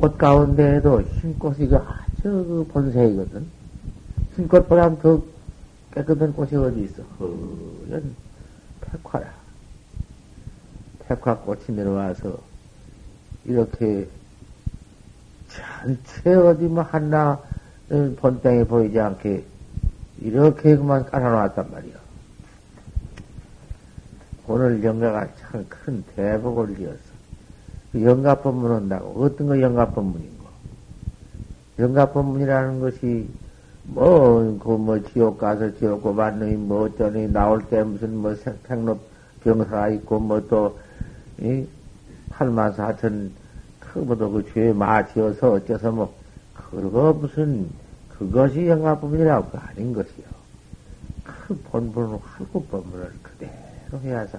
꽃 가운데에도 흰꽃이 아주 그 본색이거든. 흰꽃보다 더 깨끗한 꽃이 어디 있어? 허연 백화라. 백화꽃이 내려와서 이렇게 전체 어디 뭐 하나 본 땅에 보이지 않게 이렇게 그만 깔아놨단 말이야. 오늘 영가가 참 큰 대복을 지었어. 그 영가법문 한다고. 어떤 거 영가법문인 거? 영가법문이라는 것이 뭐, 그, 뭐, 지옥 가서 지옥 고받느니, 뭐, 어쩌니, 나올 때 무슨, 뭐, 생로 병사가 있고, 뭐, 또, 이, 8만 4천, 그보다 그죄 마지어서 어째서 뭐, 그거 무슨, 그것이 영가법문이라고 아닌 것이요. 그 본분을, 활구법문을 그대로 해야서,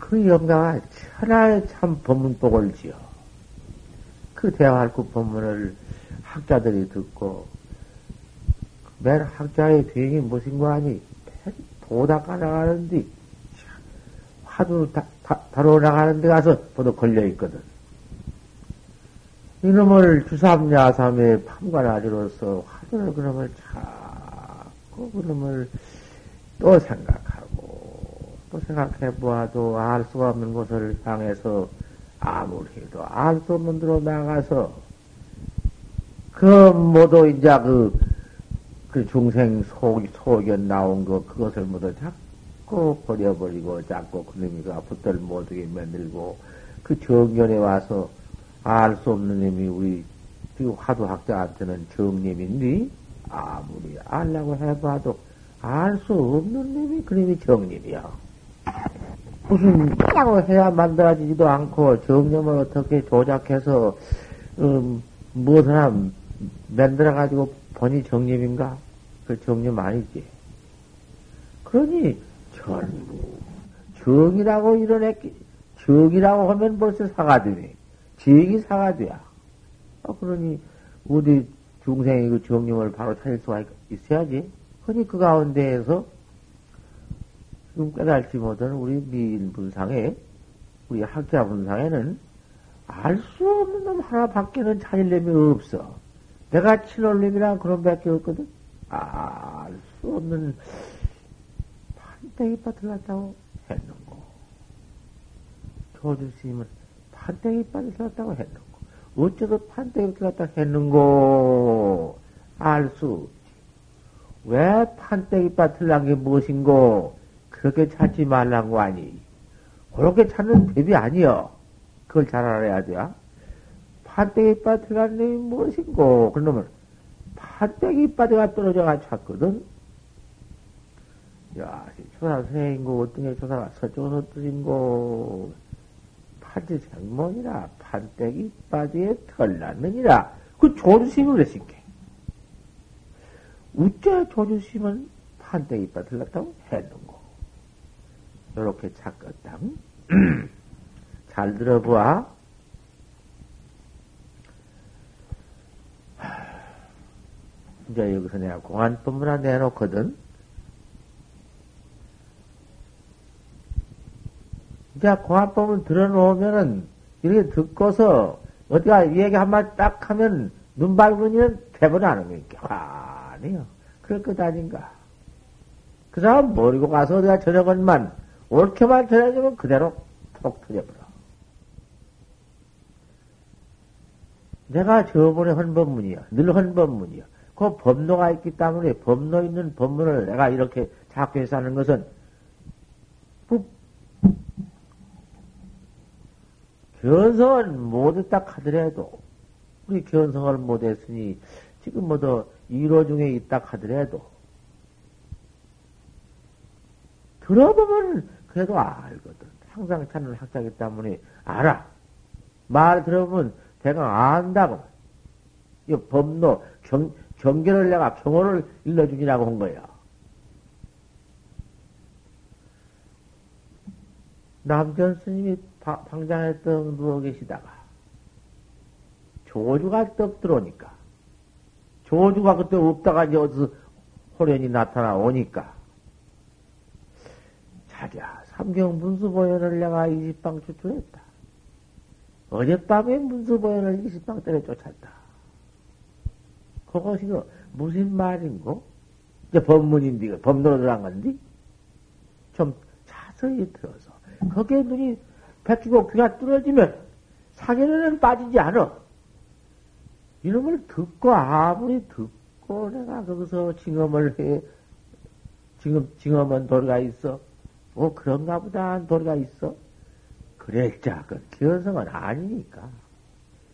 그 영가가 천하의 참 법문복을 지어. 그 대활구 법문을 학자들이 듣고, 맨 학자의 비행이 무엇인고 하니, 도닦아 나가는데, 화두 다, 다, 다뤄 나가는 데 가서 보도 걸려있거든. 이놈을 주삼야삼의 판관아지로서 화두를 그놈을 자꾸 그놈을 또 생각하고, 또 생각해 보아도 알 수가 없는 곳을 향해서 아무리 해도 알 수 없는 데로 나가서 그 모두 이제 그, 그 중생 속, 속에 나온 거 그것을 모두 자꾸 버려버리고 자꾸 그놈이 그 앞을 못하게 만들고 그 정견에 와서 알 수 없는 놈이 우리 그 화두학자한테는 정님인데 아무리 알라고 해봐도 알 수 없는 놈이 그놈이 정님이야. 무슨 하라고 해야 만들어지지도 않고 정념을 어떻게 조작해서 음, 무엇을 하나 만들어 가지고 본이 정념인가? 그 정념 아니지. 그러니 전부 정이라고 이뤄냈기 정이라고 하면 벌써 사가되네. 정이 사가돼야. 아, 그러니 어디 중생이 그 정념을 바로 찾을 수가 있어야지. 그러니 그 가운데에서 깨달지 못한 우리 미인 분상에, 우리 학자 분상에는 알 수 없는 놈 하나밖에는 놈이 없어. 내가 친올림이라 그런 밖에 없거든. 알수 없는 판때기 밭을 갖다고 했는고. 조주스님은 판때기 밭을 갖다고 했는고. 어째서 판때기 밭을 갖다 했는고. 알 수 없지. 왜 판때기 밭을 난 게 무엇인고. 그렇게 찾지 말라고 하니. 그렇게 찾는 법이 아니여. 그걸 잘 알아야 돼요. 판때기 간 놈이 무엇인고. 그러면 판때기 밭에가 떨어져가 찾거든. 야, 조사 선생인고, 어떤 게 조사가 서쪽은 어떠신고, 판지 생mon이라, 판때기 바지에 털났느니라. 그 조주심을 그랬을게. 우째 조주심은 판때기 밭을 났다고 했는고. 요렇게 찾겠당. 잘 들어보아. 이제 여기서 내가 공안법문 하나 내놓거든. 이제 공안법문 들어놓으면은, 이렇게 듣고서, 어디가 얘기 한마디 딱 하면, 눈 밝으면 대본 안 하면, 아니요. 그럴 것 아닌가. 그 사람 모르고 가서 어디가 저녁은만, 옳게만 전해주면 그대로 톡 터져버려. 내가 저번에 한 법문이야. 늘한 법문이야. 그 법노가 있기 때문에 법노 있는 법문을 내가 이렇게 자꾸 해서 하는 것은 뭐, 견성을 못했다 하더라도 우리 견성을 못했으니 지금 뭐더 일호 중에 있다 하더라도 들어보면 그래도 알거든. 항상 찾는 학자이기 때문에 알아. 말 들어보면 대강 안다고. 이 법노, 경, 경계를 내가 경호를 일러주기라고 한 거야. 남전 스님이 방장에 떡 누워 계시다가 조주가 떡 들어오니까 조주가 그때 없다가 이제 어디서 호련이 나타나 오니까 자기야 삼경분수 보현을 내가 이집방 추출했다. 어젯밤에 문수보현을 이십방 때문에 쫓았다. 그것이 그 무슨 말인고? 이제 법문인데, 법문으로 들어간 건데? 좀 자세히 들어서. 거기에 눈이 백기고 귀가 뚫어지면 사계는 빠지지 않아. 이놈을 듣고 아무리 듣고 내가 거기서 징험을 해, 지금 징험은 도리가 있어. 뭐 그런가 보다 도리가 있어. 그랬자, 그 견성은 아니니까.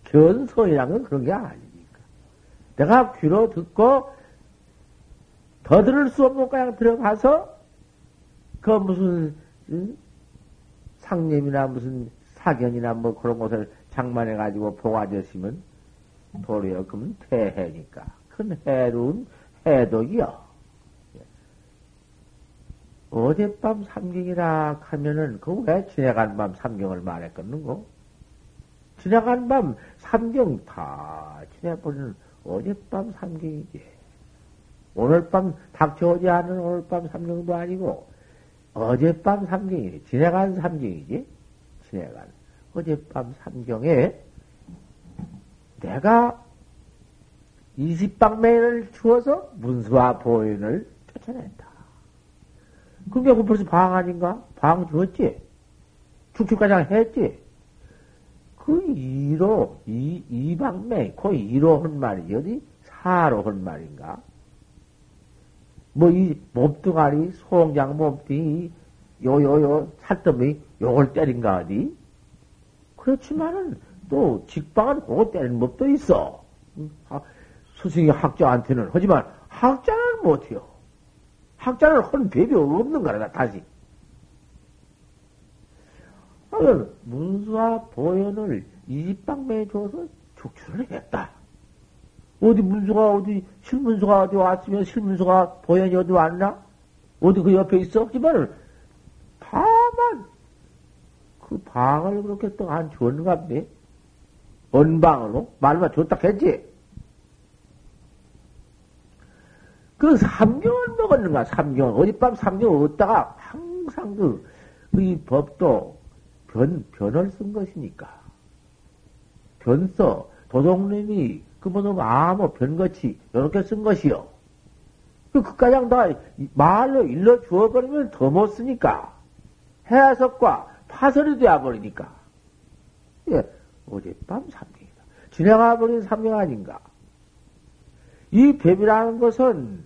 견성이란 건 그런 게 아니니까. 내가 귀로 듣고 더 들을 수 없는 그냥 들어가서 그 무슨 응? 상념이나 무슨 사견이나 뭐 그런 것을 장만해 가지고 보아졌으면 도리어 그러면 태해니까 큰 해로운 해독이요. 어젯밤 삼경이라 하면은 그 왜 지나간 밤 삼경을 말했겠는고? 지나간 밤 삼경 다 지내버리는 어젯밤 삼경이지. 오늘 밤 닥쳐오지 않은 오늘 밤 삼경도 아니고 어젯밤 삼경이지. 지나간 삼경이지. 지나간 어젯밤 삼경에 내가 이십방매를 주어서 문수와 보현을 쫓아냈다. 그게 그 벌써 방 아닌가? 방 주었지? 축축가장 했지? 그 이로, 이, 이방매, 그 이로 한 말이 어디? 사로 한 말인가? 뭐 이 몸뚱아리, 소홍장 몸뚱이, 요, 요, 요, 살더미, 요걸 때린가 어디? 그렇지만은 또 직방은 그거 때리는 법도 있어. 스승이 학자한테는 하지만 학자는 못해요. 학자는 헌 법이 없는 거라, 다시. 그러면 문수와 보현을 이집방매에 줘서 족출을 했다. 어디 문수가 어디, 실문수가 어디 왔으면 실문수가 보현이 어디 왔나? 어디 그 옆에? 하지만, 다만, 그 방을 그렇게 또 안 줬는가 보네? 언방으로? 말만 줬다 했지? 그 삼경을 먹었는가, 삼경. 어젯밤 삼경 얻다가 항상 그, 이 법도 변, 변을 쓴 것이니까. 변서, 도둑님이 그뭐는 아무 변같이 이렇게 쓴 것이요. 그, 그가장 다 말로 일러 주어버리면 더 못 쓰니까. 해석과 파설이 되어버리니까. 예, 어젯밤 삼경이다. 지나가버린 삼경 아닌가. 이 뱀이라는 것은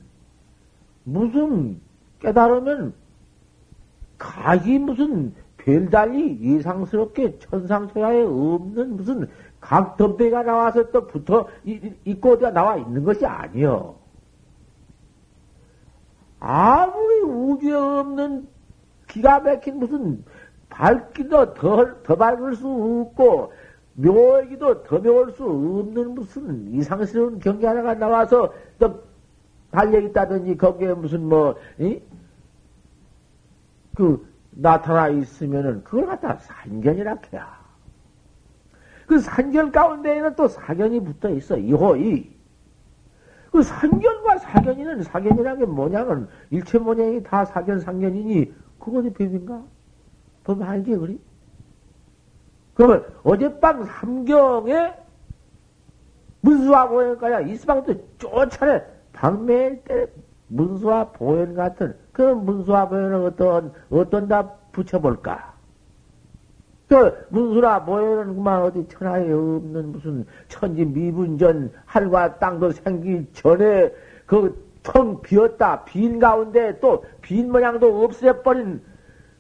무슨 깨달으면 각이 무슨 별달리 이상스럽게 천상천하에 없는 무슨 각덤대가 나와서 또 붙어 있고 어디가 나와 있는 것이 아니요. 아무리 우주에 없는 기가 막힌 무슨 밝기도 더, 더 밝을 수 없고 묘하기도 더 묘할 수 없는 무슨 이상스러운 경계 하나가 나와서 또 달려있다든지 거기에 무슨 뭐, 이? 그, 나타나 있으면은 그걸 갖다 산견이라 해야. 그 산견 가운데에는 또 사견이 붙어 있어, 이호이. 그 산견과 사견이는, 사견이라는 게 뭐냐면, 일체 모양이 다 사견, 상견이니, 그것이 법인가? 법 아니지, 그리? 그러면 어젯밤 삼경에 문수와 보현까지 이스방도 쫓아내. 방매일 때 문수와 보현 같은 그 문수와 보현은 어떤 어떤 다 붙여볼까? 그 문수라 보현은 그만 어디 천하에 없는 무슨 천지 미분전 하늘과 땅도 생기 전에 그 텅 비었다. 빈 가운데 또 빈 모양도 없애버린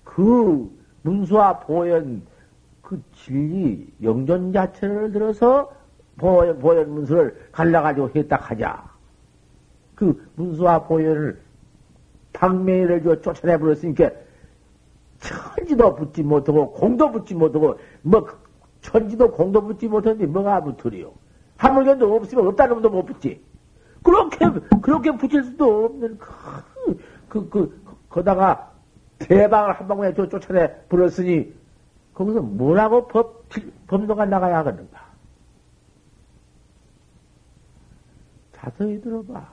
그 문수와 보현 그 진리, 영전 자체를 들어서 보현, 보현 문수를 갈라가지고 했다 하자. 그 문수와 보현을 방매를 줘 쫓아내 버렸으니까 천지도 붙지 못하고 공도 붙지 못하고 뭐 천지도 공도 붙지 못하는데 뭐가 붙으리요? 하물견도 없으면 없다는 놈도 못 붙지. 그렇게 그렇게 붙일 수도 없는 그그그 거다가 대방을 한 방울에 쫓아내 버렸으니 거기서 뭐라고 법, 법도가 나가야 하겠는가? 자세히 들어봐.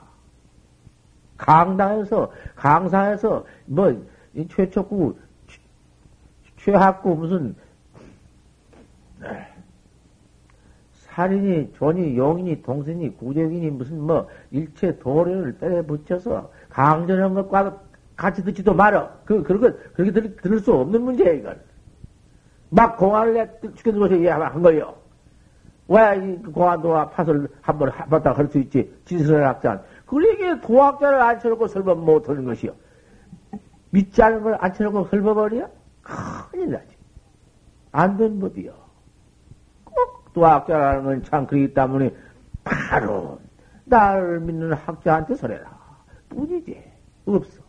강당에서, 강사에서, 뭐, 최초구, 최학구 무슨, 살인이, 존이, 용인이, 동생이, 구적이니, 무슨 뭐, 일체 도래를 때려 붙여서 강전한 것과 같이 듣지도 말어. 그, 그런 것, 그렇게 들, 들을 수 없는 문제야, 이건. 막 공안을 내 죽여는 것이 한 거요. 왜이 공안도와 팥을 한번 해봤다 할 수 있지. 진술을 학자. 그러게 도학자를 앉혀놓고 설법 못 하는 것이요. 믿지 않은 걸 앉혀놓고 헐버버려? 큰일 나지. 안 된 법이요. 꼭 도학자라는 건 참 그렇기 때문에 바로 나를 믿는 학자한테 설해라. 뿐이지. 없어.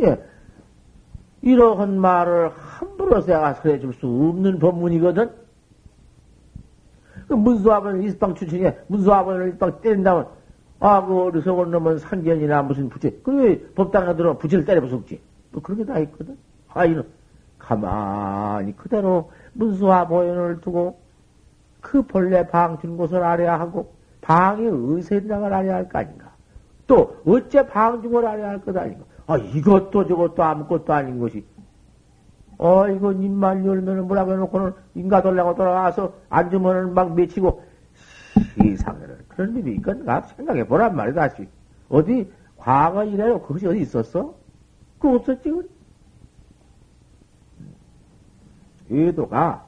예. 이러한 말을 함부로 내가 설해줄 수 없는 법문이거든? 그 문수학원 일방 출신에 문수학원을 일방 때린다면, 아, 그 어리석은 놈은 상견이나 무슨 부채, 그게 법당에 들어 부채를 때려 부숩지. 뭐 그런 게 다 있거든? 아, 이는 가만히 그대로 문수와 보현을 두고 그 본래 방준 곳을 알아야 하고, 방의 의세인장을 알아야 할 거 아닌가. 또, 어째 방준걸 알아야 할 것 아닌가. 아, 이것도 저것도 아무것도 아닌 것이. 어, 이거 입만 열면은 뭐라고 해놓고는 인가 돌라고 돌아가서 앉으면은 막 미치고, 세상에는 그런 일이 있건가 생각해 보란 말이다, 다시. 어디, 과거 이래로 그것이 어디 있었어? 그 없었지, 우리. 외도가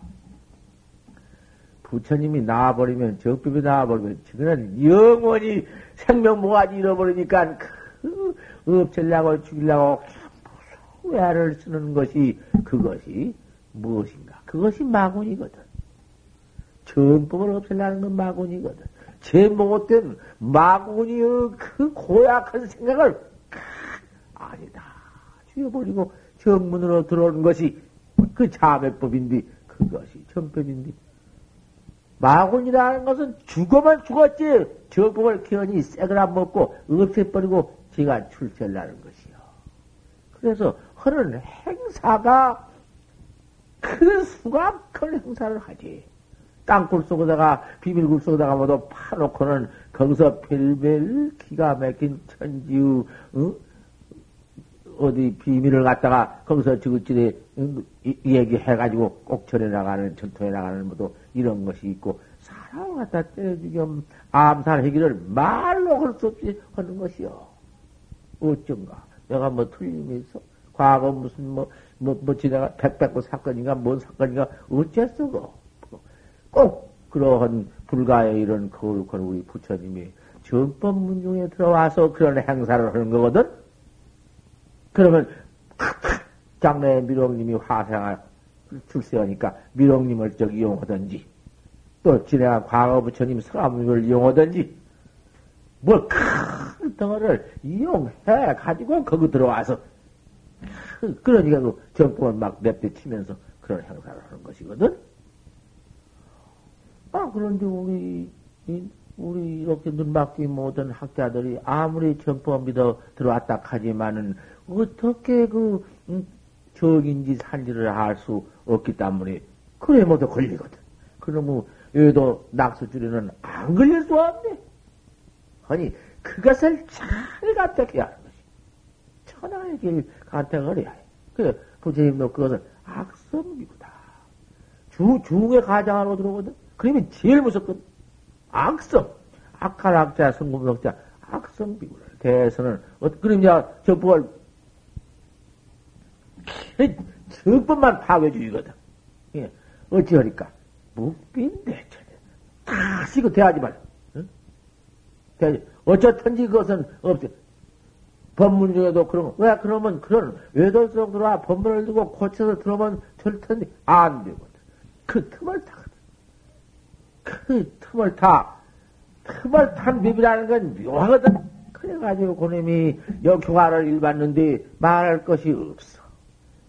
부처님이 나와버리면, 적법이 나와버리면, 지금은 영원히 생명 모가지 잃어버리니까, 그, 없애려고 죽이려고 후회를 쓰는 것이 그것이 무엇인가? 그것이 마군이거든. 전법을 없애려는 건 마군이거든. 제 못된 마군이의 그 고약한 생각을 아니다. 죽여버리고 정문으로 들어오는 것이 그 자매법인데 그것이 정법인데 마군이라는 것은 죽어만 죽었지 정법을 기원이 새거나 먹고 없애버리고 지가 출세하는 것이요. 그래서 하는 행사가 그 수갑큰 행사를 하지. 땅굴 속에다가 비밀굴 속에다가 모두 파놓고는 거기서 별별 기가 막힌 천지의 어? 어디 비밀을 갖다가 거기서 지긋지리 얘기해가지고 꼭 전해 나가는 전통에 나가는 모두 이런 것이 있고 사람을 갖다 때려 죽여 암살하기를 말로 할 수 없이 하는 것이요. 어쩐가? 내가 뭐 틀림이 있어? 과거 무슨 뭐, 뭐, 뭐, 지내가 백백고 사건인가, 뭔 사건인가, 어째서, 꼭, 그러한 불가의 이런 거룩한 우리 부처님이 전법 문 중에 들어와서 그런 행사를 하는 거거든? 그러면, 장래 미롱님이 화생을 출세하니까 미롱님을 저기 이용하든지, 또 지내가 과거 부처님 성함을 이용하든지, 뭘 큰 덩어리를 이용해 가지고 거기 들어와서 그러니까 그 정법을 막 내빼치면서 그런 행사를 하는 것이거든. 아 그런데 우리 우리 이렇게 눈밖에 못한 학자들이 아무리 정법 믿어 들어왔다 하지만은 어떻게 그 음, 적인지 산지를 알 수 없기 때문에 그래 모두 걸리거든. 그러면 여기도 낙수줄에는 안 걸릴 수 없네. 아니, 그것을 잘 간택해야 하는 것이. 천하의 길 간택을 해야 해. 그래, 부처님도 그것을 악성비구다. 주, 중의 가장으로 들어오거든. 그러면 제일 무섭거든. 악성. 악한 악자, 성금성자, 악성 비구다. 대해서는, 어, 그럼 이제 정법을, 정법만 파괴주의거든. 예. 어찌하니까? 묵빈대천에. 다 쓰고 대하지 말라. 어쩌든지 그것은 없어. 법문 중에도 그런 왜 그러면 그런 외도 속 들어와 법문을 두고 고쳐서 들어오면 될 텐데 안 되거든. 그 틈을 타거든. 그 틈을 타. 틈을 탄 법이라는 건 묘하거든. 그래가지고 고놈이 역효과를 일받는데 말할 것이 없어.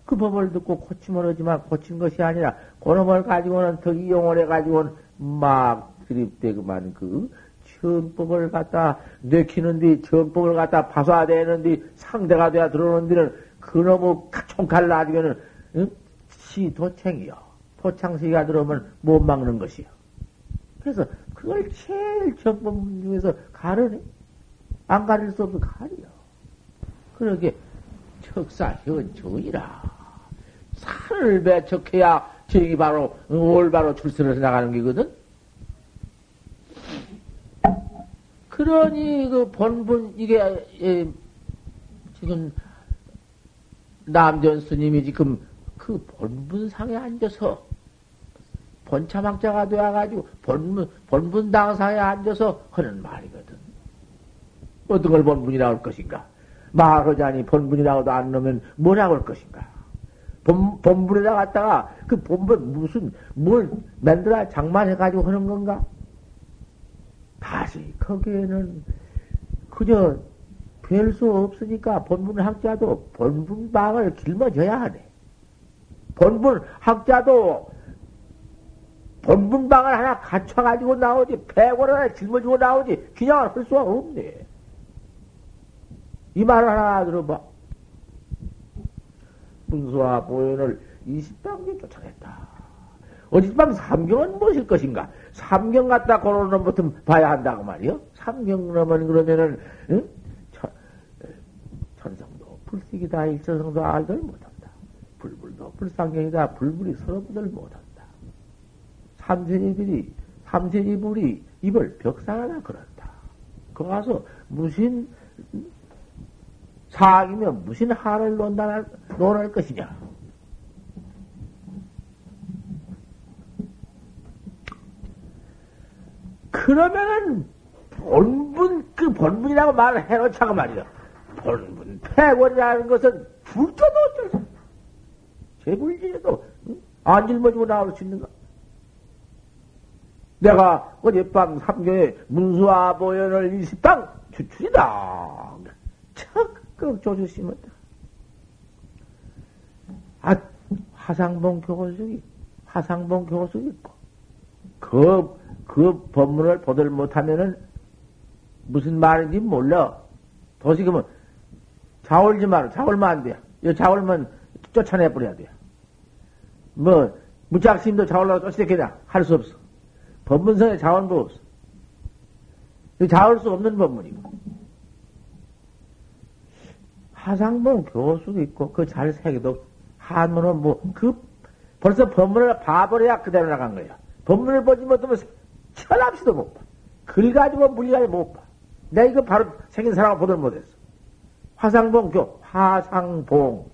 그 법을 듣고 고치면 하지만 고친 것이 아니라 고놈을 가지고는 더 이용을 해가지고는 막 드립대고만 그 전법을 갖다 내키는데 전법을 갖다 파쏴야 되는데 상대가 돼야 들어오는 데는 그놈의 총칼 놔주면은 응? 시도챙이요. 도창시가 들어오면 못 막는 것이요. 그래서 그걸 제일 전법 중에서 가르네. 안 가릴 수 없어 가려. 그러게 척사 현 정이라. 산을 배척해야 저기 바로, 올바로 출세해서 나가는 게거든? 그러니, 그 본분, 이게, 예, 지금, 남전 스님이 지금 그 본분상에 앉아서, 본차막자가 되어가지고, 본분, 본분당상에 앉아서 하는 말이거든. 어떤 걸 본분이라고 할 것인가? 말하자니 본분이라고도 안 넣으면 뭐라고 할 것인가? 본, 본분에다 갖다가 그 본분 무슨 뭘 만들어 장만해가지고 하는 건가? 다시 거기에는 그저 별 수 없으니까 본분 학자도 본분 방을 길머져야 하네. 본분 학자도 본분 방을 하나 갖춰가지고 나오지, 백원을 하나 짊어지고 나오지, 그냥 할 수가 없네. 이 말을 하나 들어봐. 문수와 보현을 20방에 쫓아냈다. 어젯밤 삼경은 무엇일 것인가? 삼경 갖다 고르는 부터 봐야 한다고 말이요. 삼경 그러면 그러면은 응? 천, 천성도 불식이다 일천성도 알들 못한다. 불불도 불상경이다 불불이 서로들 못한다. 삼세지들이 삼세지불이 입을 벽상하나 그런다. 거 가서 무슨 사악이면 무슨 한을 논할, 논할 것이냐? 그러면은 본분, 그 본분이라고 말을 해놓자고 말이야. 본분, 패권이라는 것은 불조도 어쩔 수. 제불지에도 안 짊어지고 나올 수 있는가? 내가 어젯밤 삼경에 문수와 보현을 일십방 추출이다. 적극 조주심었다. 아, 화상봉 교수이, 화상봉 교수 있고, 그, 그 법문을 보들 못하면은 무슨 말인지 몰라. 도시금은 자올지 마라. 자올면 안 돼. 이 자올면 쫓아내버려야 돼. 뭐, 무작심도 자올라고 쫓아내겠냐? 할수 없어. 법문성에 자원도 없어. 자올 수 없는 법문이고. 하상봉 교수도 있고, 그 잘 새기도 한문은 뭐, 그, 벌써 법문을 봐버려야 그대로 나간 거야. 법문을 보지 못하면 철없이도 못 봐. 글 가지고 물리가지 못 봐. 내가 이거 바로 생긴 사람을 보들 못했어. 화상봉 교, 화상봉.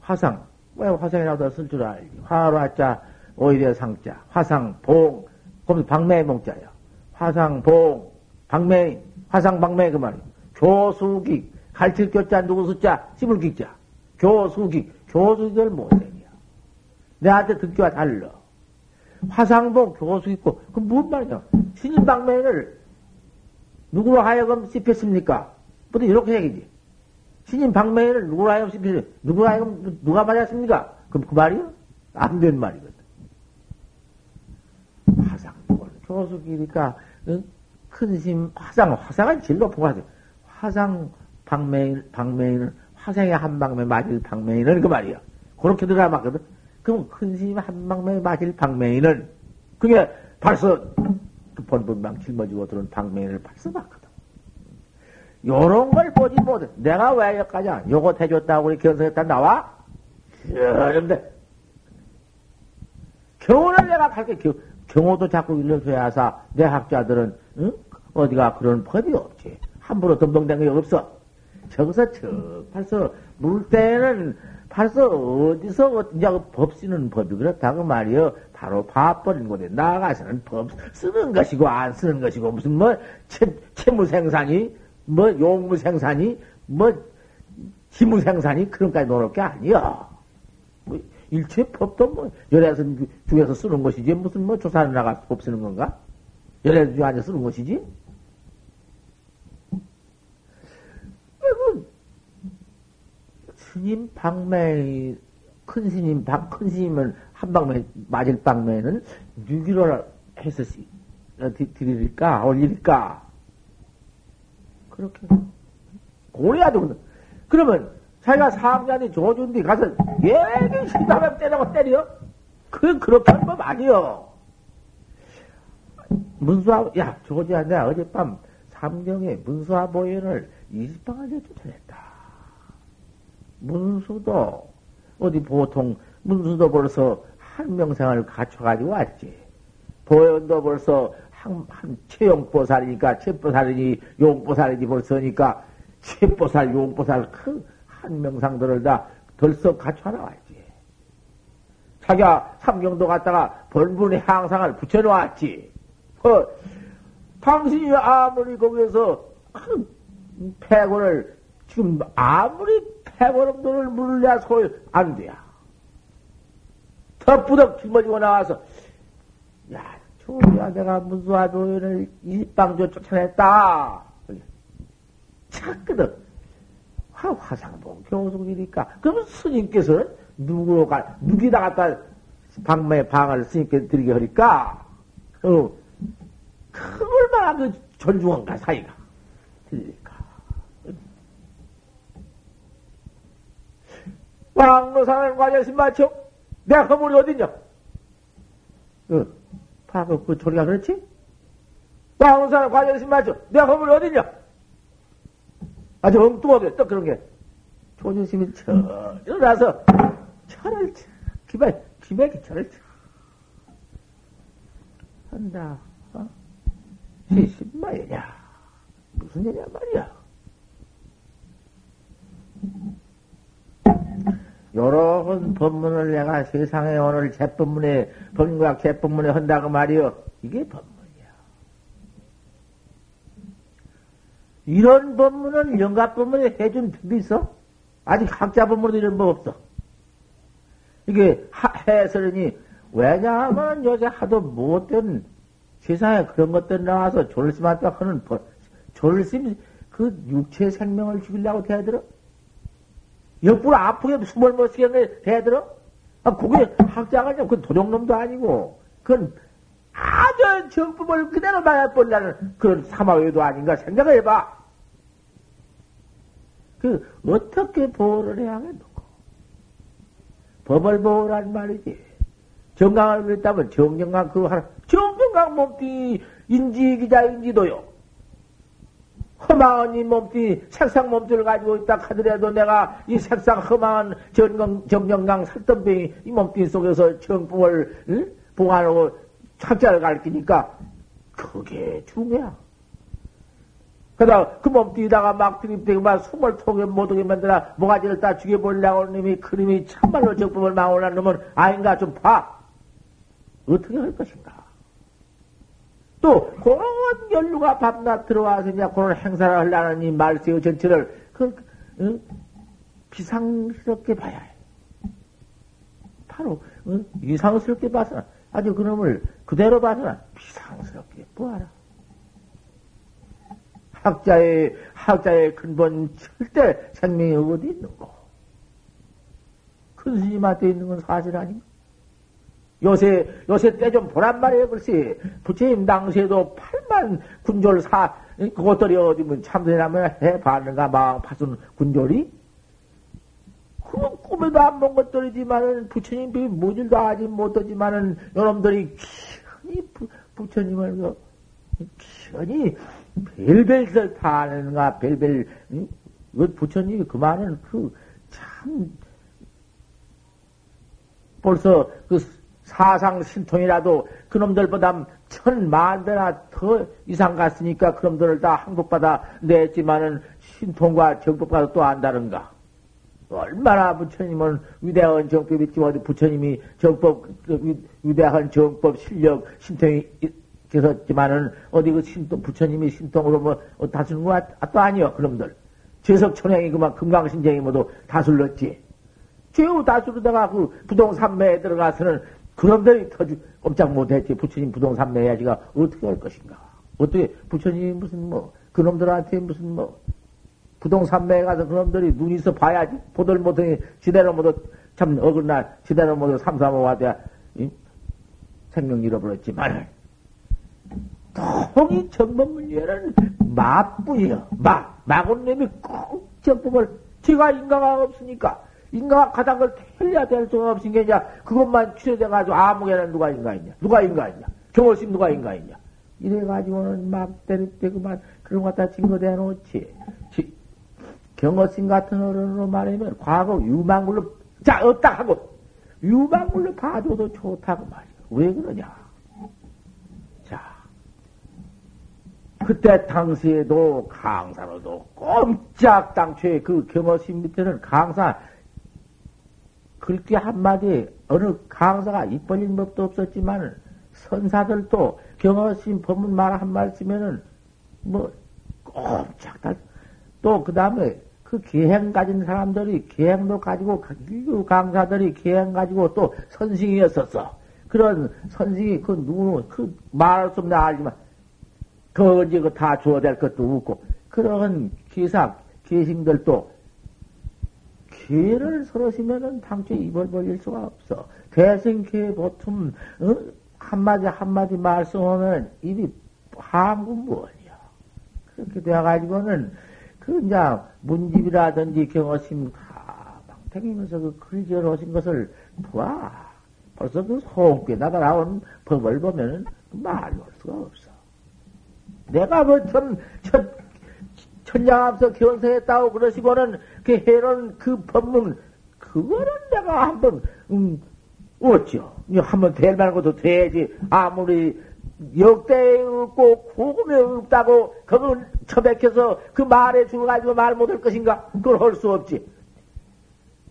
화상. 왜 화상이라고 쓸줄 알지. 화로 하자, 오히려 상자. 화상봉. 거기 방매의 몽자야. 화상봉. 방매, 화상방매 그 말이야. 교수기. 갈칠 교자 누구 숫자? 씹을 기자. 교수기. 교수기를 못생이야. 내한테 듣기와 달라. 화상봉 교수 있고, 그 무슨 말이야? 신인방매를 누구로 하여금 씹혔습니까? 보통 이렇게 얘기지. 신인방매를 누구로 하여금 씹혔습니까? 누구로 하여금, 누가 맞았습니까? 그럼 그 말이요? 안 된 말이거든. 화상봉을 교수기니까, 큰심, 화상, 화상은 거 같아. 화상, 방매인, 방매인은, 화상의 한 방매 맞을 방매인은 그 말이야. 그렇게 들어가 맞거든. 그럼 큰 스님 한 방매에 맞을 방매인은 그게 벌써 그 본분방 짊어지고 들은 방매인을 벌써 봤거든. 요런 걸 보지 못해. 내가 왜 여기까지 요거 해줬다고 우리 견성했다 나와? 그런데 경호를 내가 갈게. 경호도 자꾸 일러줘야 하사 내 학자들은 응? 어디가 그런 법이 없지. 함부로 덤벙댄 게 없어. 저기서 저 벌써 물 때는 벌써 어디서 이제 법 쓰는 법이 그렇다고 말이요. 바로 봐버린 곳에 나가서는 법 쓰는 것이고 안 쓰는 것이고 무슨 뭐 채, 채무생산이 뭐 용무생산이 뭐 지무생산이 그런까지 노는 게 아니야. 뭐 일체 법도 뭐 열애서 중에서 쓰는 것이지 무슨 뭐 조사를 나가 법 쓰는 건가? 열애 중에 앉아 쓰는 것이지. 스님 방매, 큰 스님, 방, 큰 스님은 한 방매, 맞을 방매는 6일을 해서 어, 드릴까? 올릴까? 그렇게. 고려야 되거든. 그러면 자기가 사업자한테 줘준 뒤 가서 예비 신다면 때려고 때려? 그, 그렇게 하는 법 아니여. 문수아, 야, 내가 어젯밤 삼경에 문수아 보현을 20방을 쫓아냈다. 문수도 어디 보통 문수도 벌써 한 명생을 갖춰가지고 왔지. 보현도 벌써 한, 한 채용보살이니까, 채보살이니, 용보살이니 벌써니까, 채보살, 용보살, 큰, 한 명상들을 다 벌써 갖춰놔왔지. 자기가 삼경도 갔다가 번분의 항상을 붙여놓았지. 어, 당신이 아무리 거기에서 큰 패고를, 지금 아무리 패고름들을 물려야 소용 안 돼야. 덧부덕 짊어지고 나와서, 야, 조야 내가 문수와 조연을 일방조 쫓아냈다. 찾거든. 화, 화상봉 교숙이니까. 그러면 스님께서는 누구로 가, 누기다 갖다 방매 방을 스님께 드리게 하니까, 어, 그 얼마나 그 존중한가, 사이가. 들리니까. 왕로사는 과제신 맞죠? 내가 건물이 어딨냐? 어, 파그 그 소리가 그렇지? 왕로사는 과제신 맞죠? 내가 건물이 어딨냐? 아주 엉뚱하게 또 그런 게 조주심이 쳐 일어나서 철을 쳐 기백 기백이 철을 쳐 한다 어? 시신마이냐 무슨 얘기야 말이야 여러 법문을 내가 세상에 오늘 제법문에 법문과 제법문에 한다고 말이요 이게 법문 이런 법문은 영가 법문에 해준 법이 있어? 아직 학자 법문도 이런 법 없어. 이게 해설이니 왜냐하면 요새 하도 못된 세상에 그런 것들 나와서 졸심한다 하는 법, 졸심 그 육체 생명을 죽이려고 대들어? 옆으로 아프게 숨을 못 쉬게 대들어? 아, 그게 학자가 아니고 그건 도둑놈도 아니고 그건 아주 정법을 그대로 말해버리려는 그런 사마외도 아닌가 생각을 해봐. 그, 어떻게 보호를 해야 하겠노? 법을 보호란 말이지. 정강을 그랬다면 정정강 그거 하나, 정정강 몸뚱이 인지기자 인지도요. 허망한 이 몸뚱이, 색상 몸뚱이를 가지고 있다 하더라도 내가 이 색상 허망한 정정, 정정강 살덤병이 이 몸뚱이 속에서 정법을, 응? 봉하고 착자를 가르치니까 그게 중요해. 그러다 그 몸뚱이다가 막 들이대고 막 숨을 통해 못하게 만들어 모가지를 다 죽여버리려고 하는 놈이 그 놈이 참말로 적법을 망오라는 놈은 아닌가 좀 봐. 어떻게 할 것인가. 또 그런 연루가 밤낮 들어와서 이제 그런 행사를 하려는 이 말세의 전체를 그 응? 비상스럽게 봐야 해. 바로 응? 이상스럽게 봐서는 아주 그놈을 그대로 봐서는 비상스럽게 보아라. 학자의, 학자의 근본 절대 생명이 어디 있는고? 큰 스님한테 있는 건 사실 아닌가? 요새, 요새 때 좀 보란 말이에요, 글쎄. 부처님 당시에도 8만 군졸 사, 그것들이 어디 뭐 참선이라면 해봤는가, 마왕 파순 군졸이? 그건 꿈에도 안 본 것들이지만은, 부처님이 무질도 하지 못하지만은, 여러분들이 기현이 부, 부처님을, 그, 별별들 다 아는가, 별별, 응? 부처님이 그 말은 그, 참, 벌써 그 사상 신통이라도 그놈들보다 천만 배나 더 이상 갔으니까 그놈들을 다 항복받아 냈지만은 신통과 정법과 또 안다른가. 얼마나 부처님은 위대한 정법이 있지, 어디 부처님이 정법, 그 위대한 정법 실력, 신통이 계셨지만은 어디 그 신통 부처님이 신통으로 뭐 어, 다스는 거 아, 또 아니요 그놈들 최석천행이 그만 금강신쟁이 모두 다슬렀지 최후 다스르다가 그 부동산매에 들어가서는 그놈들이 터주 꼼짝 못했지 부처님 부동산 매야지가 어떻게 할 것인가 어떻게 부처님이 무슨 뭐 그놈들한테 무슨 뭐 부동산 매에 가서 그놈들이 눈이 있어 봐야지 보들 못하니 지대로 모두 참 어긋날 지대로 모두 삼삼오 와대 생명 잃어버렸지만 통이 정법문제는 마뿐이요. 마. 마곤님이 꼭 정법을, 제가 인가가 없으니까, 인가가 가장 걸 틀려야 될 수가 없으니까, 이제 그것만 취해돼가지고 아무개는 누가 인가있냐? 누가 인가있냐? 경호심 누가 인가있냐? 이래가지고는 막 때릴 그만 그런 것 갖다 증거대 놓지. 경호심 같은 어른으로 말하면 과거 유망불로, 자, 없다 하고, 유방물로 봐줘도 좋다고 말이야. 왜 그러냐? 자, 그때 당시에도 강사로도 꼼짝 당초에 그 경허심 밑에는 강사 글귀 한마디 어느 강사가 입 벌린 법도 없었지만 선사들도 경허심 법문 말 한말 쓰면은 뭐 꼼짝 또그 다음에 그 기행 가진 사람들이 기행도 가지고 그 강사들이 기행 가지고 또 선생이었었어. 그런 선생이 그 누구 그 말할 수 없는 알지만 그 언제 그다 줘야 될 것도 없고 그런 기사 기승들도 기를 서러시면은 당초에 입을 벌릴 수가 없어. 대승기 보통 어? 한마디 한마디 말씀하면 입이 한군무원이야. 그렇게 되어가지고는 그 이제 문집이라든지 경어심 다 방탱이면서 그 글지어 놓으신 것을 보아. 벌써 그 소음께다가 나온 법을 보면은 말할 수가 없어. 내가 뭐 참, 천, 천장 앞서 견성했다고 그러시고는 그 해론 그 법문, 그거는 내가 한번, 음, 어쩌. 한번 될 만한 것도 돼야지. 아무리 역대에 없고 고금에 없다고 그걸 처백해서 그 말에 죽어가지고 말 못할 것인가? 그걸 할 수 없지.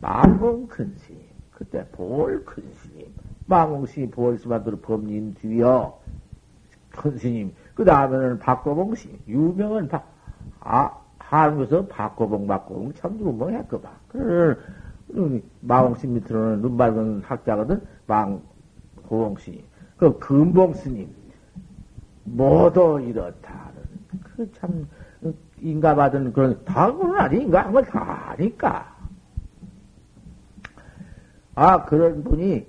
망공 큰 스님, 그때 볼 큰 스님, 망공 스님 보월스만들 법님 뒤여 큰 스님, 그 다음에는 박고봉 스님, 유명한 박, 아, 한국에서 박고봉, 박고봉 참 유명했거봐. 그래, 마공 스님 밑으로는 눈 밝은 학자거든, 망고봉 스님, 그 금봉 스님, 모두 이렇다. 그 참, 인가 받은 그런, 다 그건 아닌가? 한걸 다 아니까. 아, 그런 분이,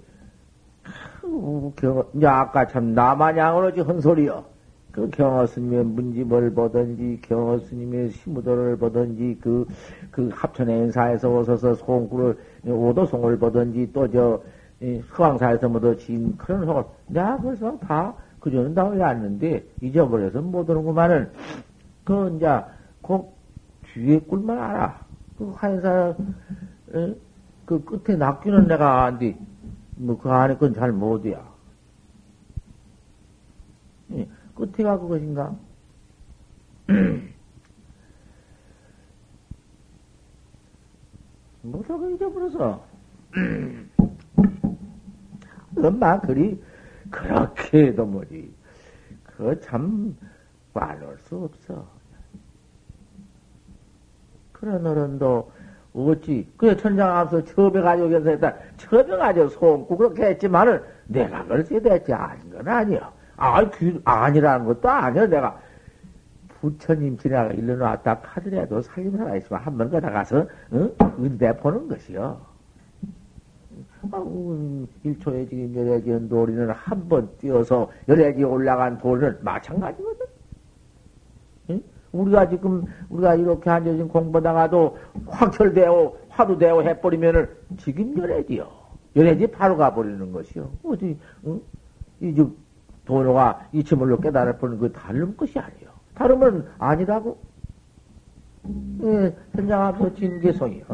경, 이제 아까 참 나마냥으로 지한 소리요. 그 경어 스님의 문집을 보든지, 경어 스님의 시무도를 보든지, 그, 그 합천 행사에서 오셔서 송구를, 오도송을 보든지, 또 저, 수왕사에서 뭐더 진 그런 송을, 내가 그래서 다 그전은 다 외웠는데, 잊어버려서 못 오는구만은, 그, 이제, 꼭 뒤에 꿀만 알아. 그 한사, 그 끝에 낚기는 내가 안디, 뭐, 그 안에 건 잘 못이야. 예, 끝에가 그것인가? 못하고 잊어버려서. 엄마, 그리, 그렇게 해도 뭐지. 그참 말할 수 없어. 그런 어른도 어찌, 그래, 천장 앞서 처배 가지고 견서했다. 처배 가지고 소음고 그렇게 했지만은 내가 그렇게 됐지. 아닌 건 아니야. 아, 그, 아니라는 것도 아니야. 내가 부처님 지나가 일러놨다 카드라도 살림 살아 있으면 한 번 가다 가서, 응? 은대 보는 것이요. 아, 일초에 지금 열애지는 도리는 한 번 뛰어서 열애지 올라간 도리는 마찬가지거든. 응? 우리가 지금, 우리가 이렇게 앉아진 공부다가도 확철되어, 화두되어 해버리면은 지금 열애지요. 열애지 바로 가버리는 것이요. 어디, 응? 이즉 도로가 이치물로 깨달아버리는 그 다른 것이 아니요. 다르면 아니라고. 예, 현장 앞서 진개성이요.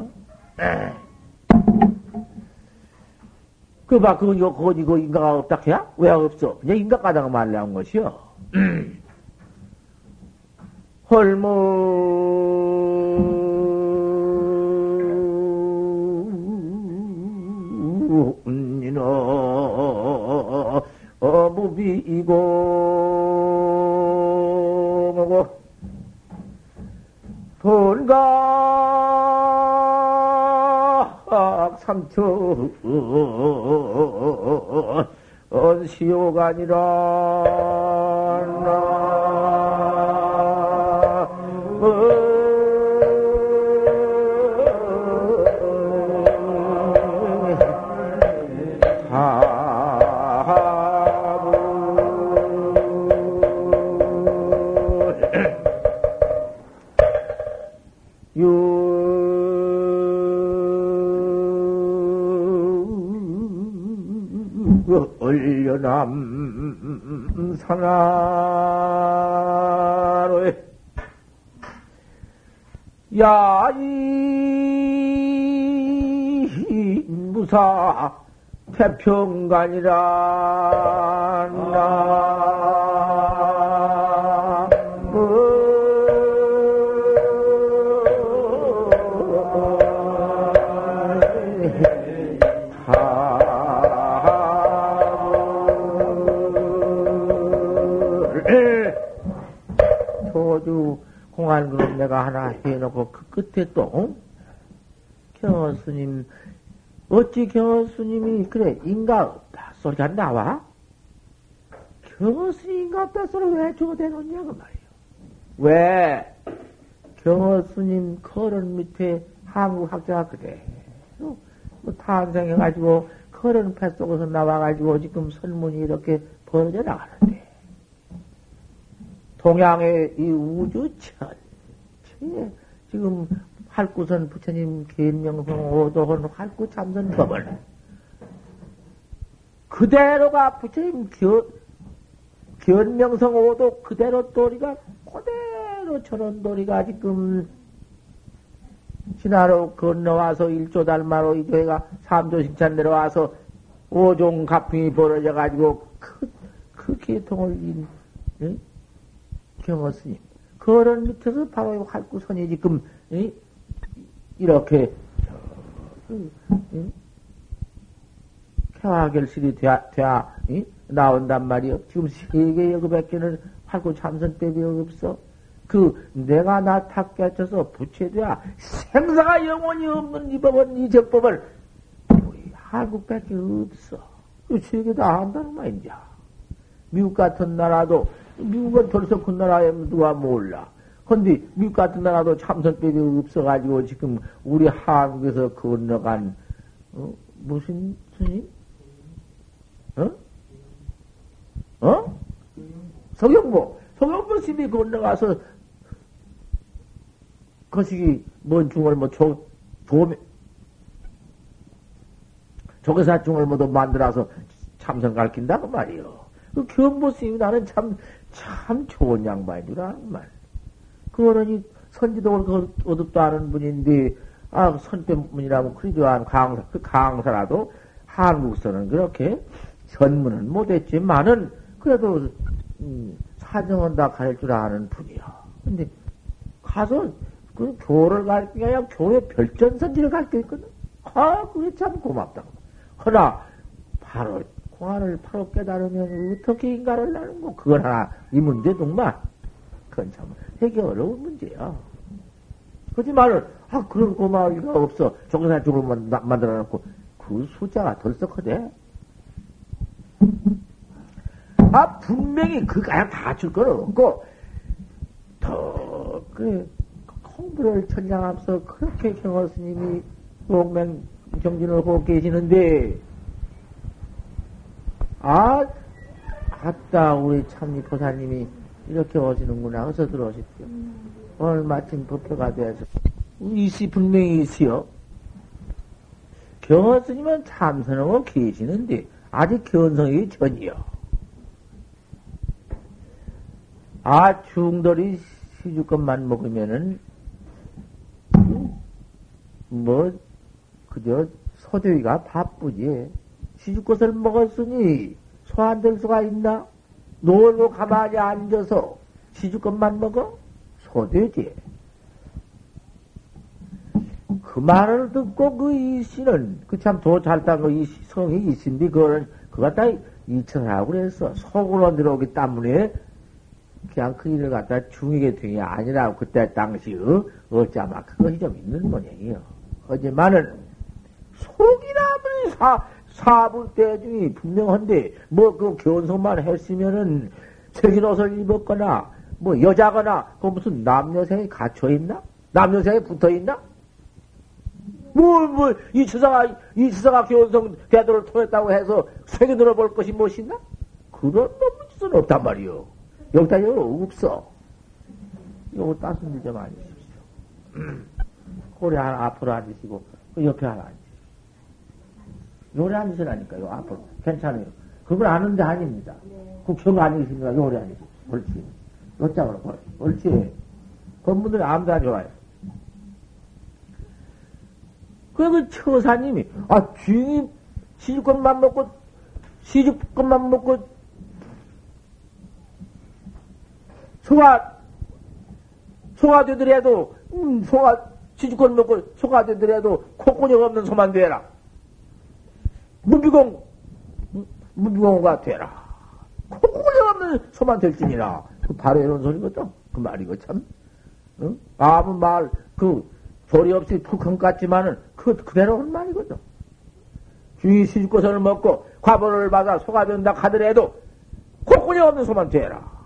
그 봐, 그거, 이거, 그거, 이거 인가가 없다 해야? 왜 없어? 그냥 인가 가다가 말려온 것이요. 어 무비이고, 돈각 삼천, 언시오가 아니라, 산하로에 야이 무사 태평간이라 나 공안 그룹 내가 하나 해놓고 그 끝에 또 어? 경어 스님 어찌 경어 스님이 그래 인가 소리가 나와? 경어 스님 인가 없다 소리 왜 줘대놓냐고 말이요. 왜 경어 스님 거론 밑에 한국 학자가 그래 뭐 탄생해가지고 거론 패 속에서 나와가지고 지금 설문이 이렇게 벌어져 나가는데 동양의 이 우주 전 체 지금 할구선 부처님 계명성 오도헌 할구 참선 법을 그대로가 부처님 겨, 견명성 오도 그대로 도리가 그대로 저런 도리가 지금 지나로 건너와서 일조 달마로 이조회가 삼조 칭찬 내려와서 오종 가풍이 벌어져 가지고 그, 그 계통을 인, 응? 경어 스님 그런 밑에서 바로 활구선이 지금 응? 이렇게 쾌화결실이 돼야, 돼야 나온단 말이요. 지금 세계 여급에게는 활구 참선법이 없어. 그 내가 나타 깨쳐서 부채돼야 생사가 영원히 없는 이 법은 이 적법을 우리 한국밖에 없어. 그 세계 다 한다는 말이야. 미국 같은 나라도 미국은 벌써 그 나라에 누가 몰라. 근데 미국 같은 나라도 참선법이 없어가지고 지금 우리 한국에서 건너간 어? 무슨 스님? 어? 어? 서경보 서경보 스님이 건너가서 거시기 뭔 중을 뭐조 도매 조계사 중을 뭐도 만들어서 참선 가르친다고 말이요. 그 견보 스님이 나는 참 참 좋은 아는 말. 그거는 선지도 어둡도 않은 분인데, 아, 선배분이라면 그리도 한 강사, 그 강사라도 한국서는 그렇게 전문은 못했지만은, 그래도, 음, 사정은 다 가릴 줄 아는 분이야. 근데, 가서, 그 교를 가르치게 아니라 교회 별전선지를 가르쳐 있거든. 아, 그게 참 고맙다. 허나, 바로, 공안을 바로 깨달으면 어떻게 인가를 나는 거, 그건 하나, 이 문제 정말, 그건 참, 되게 어려운 문제야. 하지만은, 아, 그런 고마움이가 없어. 종교사 쪽으로 만들어 놓고, 그 숫자가 덜썩하대. 아, 분명히 그 가양 다줄 건 없고, 더, 그, 공부를 천장하면서 그렇게 경호 스님이 용맹 정진을 하고 계시는데, 아, 아따, 우리 참니 보사님이 이렇게 오시는구나. 어서 들어오십시오. 음. 오늘 마침 법회가 돼서. 이시 분명히 있어요. 경허 스님은 참선하고 계시는데, 아직 견성이 전이요. 아, 중돌이 시주것만 먹으면은, 뭐, 그저 소대위가 바쁘지. 시주것을 먹었으니 소환될 수가 있나? 놀고 가만히 앉아서 시주것만 먹어? 소되지. 그 말을 듣고 그 이씨는, 그 참 도잘딴 거이 성이 이신데, 그거는, 그거 다 이천하고 그랬어. 속으로 들어오기 때문에, 그냥 그 일을 갖다 중이게 된게 아니라고, 그때 당시, 어? 어쩌마 그것이 좀 있는 모양이요. 하지만은, 속이라면 사, 사불 대중이 분명한데, 뭐, 그 견성만 했으면은, 색인 옷을 입었거나, 뭐, 여자거나, 그 무슨 남녀생이 갇혀있나? 남녀생이 붙어있나? 뭐, 뭐, 이 추사가, 이 추사가 견성 대도를 통했다고 해서 색이 들어볼 것이 무엇있나? 그런 놈의 짓은 없단 말이요. 여기다 여기 없어. 이거 따순 좀 앉으십시오. 고래 하나 앞으로 앉으시고, 그 옆에 하나 앉으십시오. 요래 앉으시라니까요, 앞으로. 괜찮아요. 그걸 아는데 아닙니다. 네. 국경 아니십니까? 요래 앉으시 옳지. 요짝으로, 옳지. 건분들이 아무도 안 좋아요. 그, 그 처사님이, 아, 주인이 시주권만 먹고, 시주권만 먹고, 소가, 소가 되더라도, 음, 소가, 시주권 먹고 소가 되더라도 콧구녕 없는 소만 되라. 무비공, 무비공가 되라. 없는 소만 될지니라. 그 바로 이런 소리거든. 그 말이고 참. 응? 아무 말, 그, 소리 없이 푹한 같지만은 그, 그대로 한 말이거든. 주의 시주고선을 먹고 과보를 받아 소가 된다 하더라도 콧구녕 없는 소만 되라.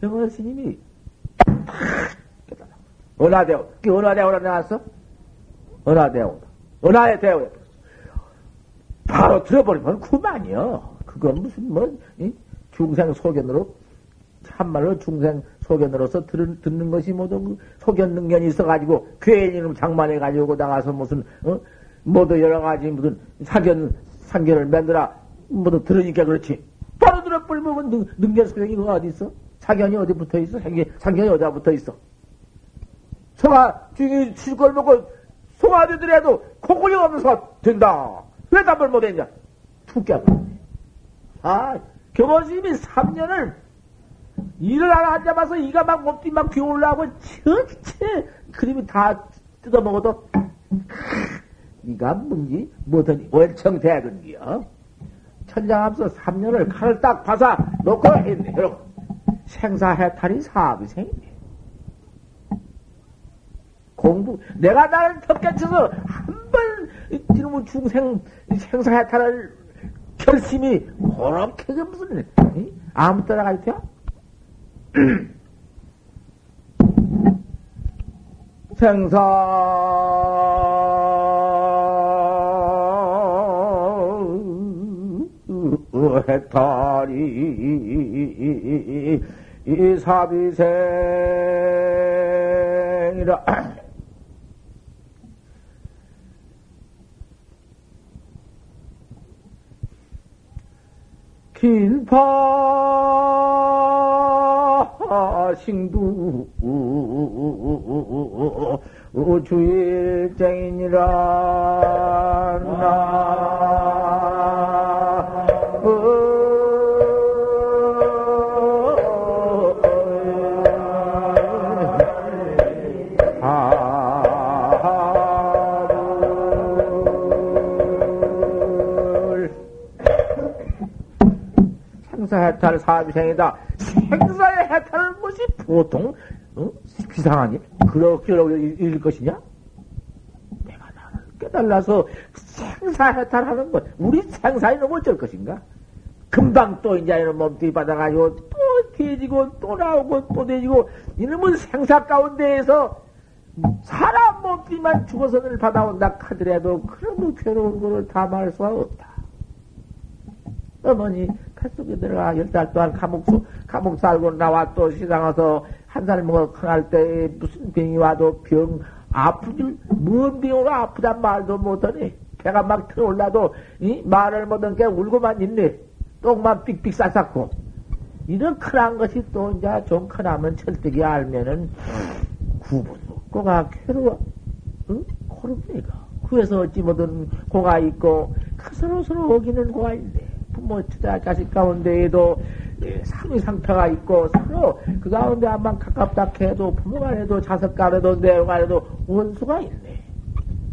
경허 스님이 은하대오. 그 은하대오라 나왔어? 은하대오. 은하의 대오야. 바로 들어버리면 그만이요. 그건 무슨 뭐 이? 중생 소견으로 참말로 중생 소견으로서 들, 듣는 것이 모두 그 소견 능력이 있어가지고 괜히 놈 장만해가지고 나가서 무슨 어? 모두 여러 가지 무슨 사견 상견을 만들어 모두 들으니까 그렇지. 바로 들어버리면 능력 소견이 그 어디 있어? 사견이 어디 붙어 있어? 사견, 사견이 어디 붙어 있어? 소가 중이 실걸 먹고 소가 되더라도 코골이 없는 소가 된다. 왜 답을 못했냐? 툭 깨버렸네. 아, 교보스님이 3년을 일을 안 잡아서 이가 막 몸띠 막 기울라고 전체 그림이 다 뜯어먹어도 이가 뭔지 뭐든 월청대근기요. 천장 앞서 3년을 칼을 딱 파서 놓고 했네. 여러분 생사해탈이 사업이 생기네. 공부, 내가 나를 턱깨쳐서 한 번, 이놈의 중생, 생사해탈을 결심이, 그렇게 무슨, 아무 따라가 있대요? 생사, 해탈이, 이 사비생이라. 길파싱두 주일쟁이니라 해탈 사비생이다. 생사의 해탈은 것이 보통 어? 비상하니 그렇게 일 것이냐? 내가 나를 깨달아서 생사 해탈하는 것, 우리 생사에는 어쩔 것인가? 금방 또 이제 이런 몸뚱이 받아가지고 또 돼지고 또 나오고 또 돼지고 이놈은 생사 가운데에서 사람 몸뚱이만 죽어서를 받아온다 하더라도 그런 괴로운 것을 다 말할 수가 없다. 어머니 뱃속에 들어가 열 달 동안 감옥, 감옥 살고 나와 또 시장 와서 한 살 먹어 큰할 때 무슨 병이 와도 병 아프길 뭔 병으로 아프단 말도 못하니. 배가 막 들어올라도 이 말을 못한 게 울고만 있네. 똥만 삑삑 싸쌌고. 이런 큰한 것이 또 이제 좀 큰하면 철떡이 알면은 구분 고가 괴로워. 응? 고릅니까? 그래서 어찌 뭐든 고가 있고 그 서로 서로 어기는 고가 있네 부모 처자 자식 가운데에도 예, 상위상패가 있고 서로 그 가운데 한번 가깝다 해도 부모가 해도 자석 간에도 내가 해도 원수가 있네.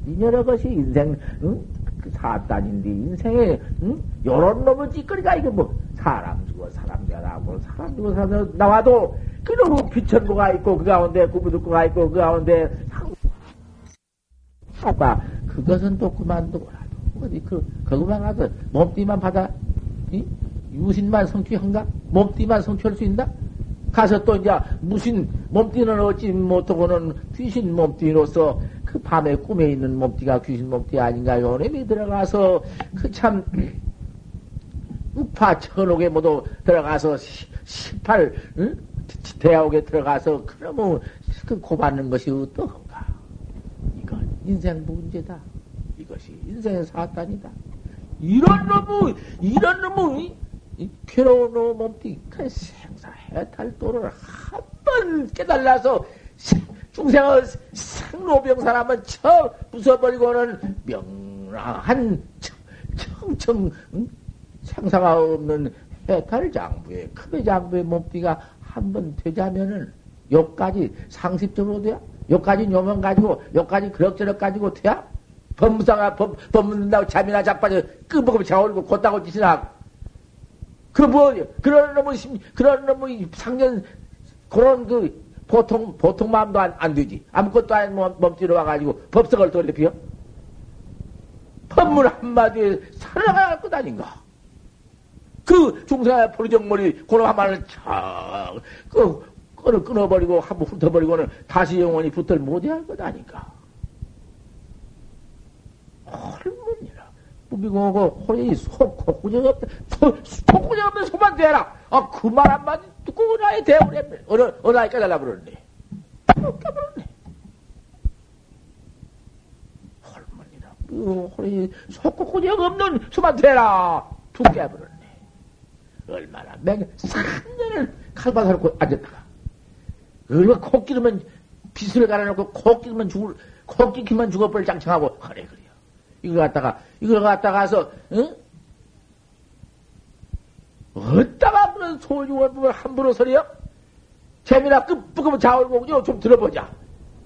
이 여러 것이 인생 응? 그 사단인데 인생에 응? 요런 놈의 찌꺼리가 이게 뭐 사람 죽어 사람 자라고 사람 죽어 사람 나와도 그놈의 비천고가 있고 그 가운데 구부득고가 있고 그 가운데 아빠 그것은 또 그만두고라도 어디 그 그것만 가서 몸띠만 받아 이? 유신만 성취한가? 몸띠만 성취할 수 있나? 가서 또 이제 무신 몸띠는 어찌 못하고는 귀신 몸띠로서 그 밤에 꿈에 있는 몸띠가 귀신 몸띠 아닌가요? 렘이 들어가서 그 참 우파 천옥에 모두 들어가서 18 응? 대학에 들어가서 그러면 그 고받는 것이 어떠한가? 이건 인생 문제다. 이것이 인생의 사단이다. 이런 놈의, 이런 놈의, 괴로운 놈 몸뚱이, 그 생사해탈도를 한 번 깨달아서 중생의 생로병 사람은 쳐 부숴버리고는 명랑 한 청청 응? 생사가 없는 해탈 장부에 크배 장부의 몸띠가 한 번 되자면은 여기까지 상습적으로 돼야 여기까지 요명 가지고 여기까지 그럭저럭 가지고 돼야 법무사가 법, 법문다고 잠이나 자빠져 끄먹으면 자올고 곧다고 짓이나 그뭐 그런 놈의 그런 놈의 상년 그런 그 보통 보통 마음도 안, 안 되지. 아무것도 아닌 몸, 몸띠로 와가지고 법석을 돌려피어 법문 한마디에 살아갈 것 아닌가 그 중생의 포리정머리 고로 한마를 촥그 끊어 끊어버리고 한번 훑어버리고는 다시 영원히 붙들 못해야 할것 아닌가 헐문이라 무비공하고 호련이 속 콧구멍 없다. 콧구멍 없는 소만 대라. 아 그 말 한마디 듣고 대우를 했네. 어느 어느 아이 까달라 그러네. 깨버렸네. 헐문이라 그 호련이 속 콧구멍 없는 소만 대라. 두 깨버렸네. 얼마나 맹 3년을 칼바사 놓고 앉았다가. 얼마 코 끼르면 빗을 갈아놓고 코 끼르면 죽을 코 끼기만 죽어버릴 장창하고. 그래 그래요 이거 갖다가 이걸 갖다가서 응? 어디다가 그런 소중한 함부로 서려? 재미나 끝부금 자올고 좀 들어보자.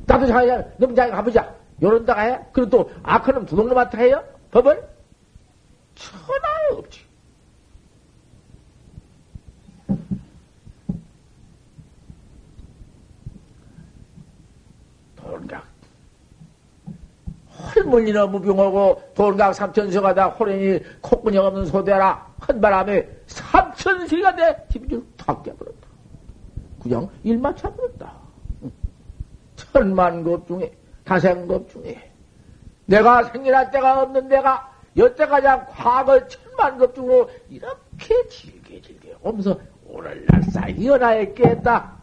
나도 자야 너무 자기 가보자. 요런다가 해? 그럼 또 악한 놈 두동놈한테 해요? 법을? 천하 없지. 돈각. 헐물리나 무병하고 돈각 삼천서가다 호랭이 콧구녕 없는 소대라 한 바람에 삼천세가 내 집이 탁 깨버렸다. 그냥 일만 차버렸다. 천만급 중에 다생급 중에 내가 생일할 때가 없는 내가 여태까지 한 과거 천만급 중으로 이렇게 질게 질게 오면서 오늘날 연하에 깼다.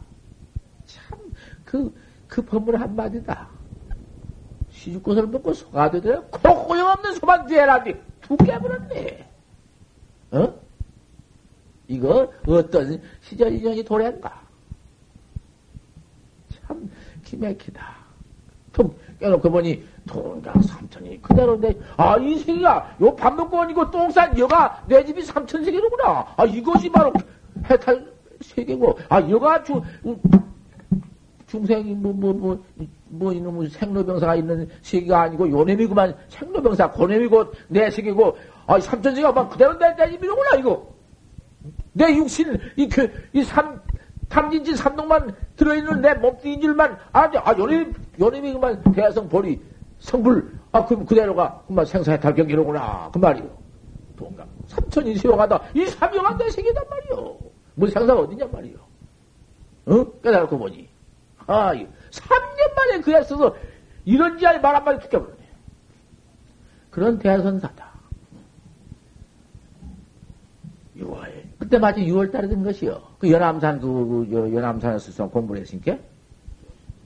참, 그, 그 법문 한마디다. 시집꽃을 먹고 소가 되더라. 코고용 없는 소만 뒤에라니. 두 깨버렸네. 어? 이거 어떤 시절 인연이 도래인가? 참 기맥히다. 좀 깨놓고 보니 돈강 삼천이 그대로인데 아이 새끼가 요밥 먹고 오니고 똥싼 여가 내 집이 삼천 세계로구나. 아 이것이 바로 해탈 세계고 아 여가 주 중생이 뭐 뭐 뭐 뭐 이놈의 생로병사가 있는 세계가 아니고 요놈이구만. 생로병사 고놈이고 내 세계고. 아 삼천세계가 막 그대로 내, 내 집이로구나 이거. 내 육신 이 그 이삼 탐진지 삼동만 들어있는 내 몸뚱인 줄만 아지? 아 요놈이 요놈이구만. 대성 보리 성불. 아 그럼 그대로가 그만 생사해탈 경기로구나. 그 말이요. 동감. 삼천이 세워가다. 이 삼영한 내 세계단 말이요. 뭐 생사가 어디냐 말이요. 어 깨달고 보니 아, 3년 만에 그에 써서 이런지 아니 말 한마디 죽여버렸네. 그런 대선사다. 6월. 그때 마치 6월 달에 된 것이요. 그 연암산, 그, 그 연암산에서 공부를 했으니까.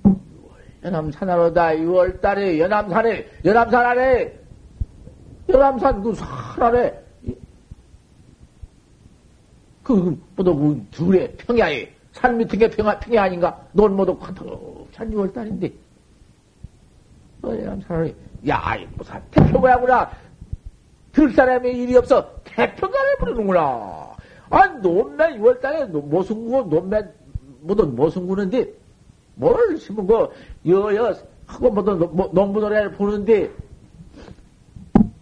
6월. 연암산하로다. 6월 달에 연암산에, 연암산 아래, 연암산 그 산 아래, 그, 뭐도 그 둘에 평야에, 산 밑에 게 평야, 평야 아닌가? 논모도 커덕찬 6월달인데. 어야, 사람이, 야, 이 무슨 태평가구나. 들 사람의 일이 없어. 태평가를 부르는구나. 아, 논매 6월달에 모순구, 논매, 뭐든 모순구는데, 뭘 심은 거, 여여, 하고 뭐든 농부 노래를 부르는데,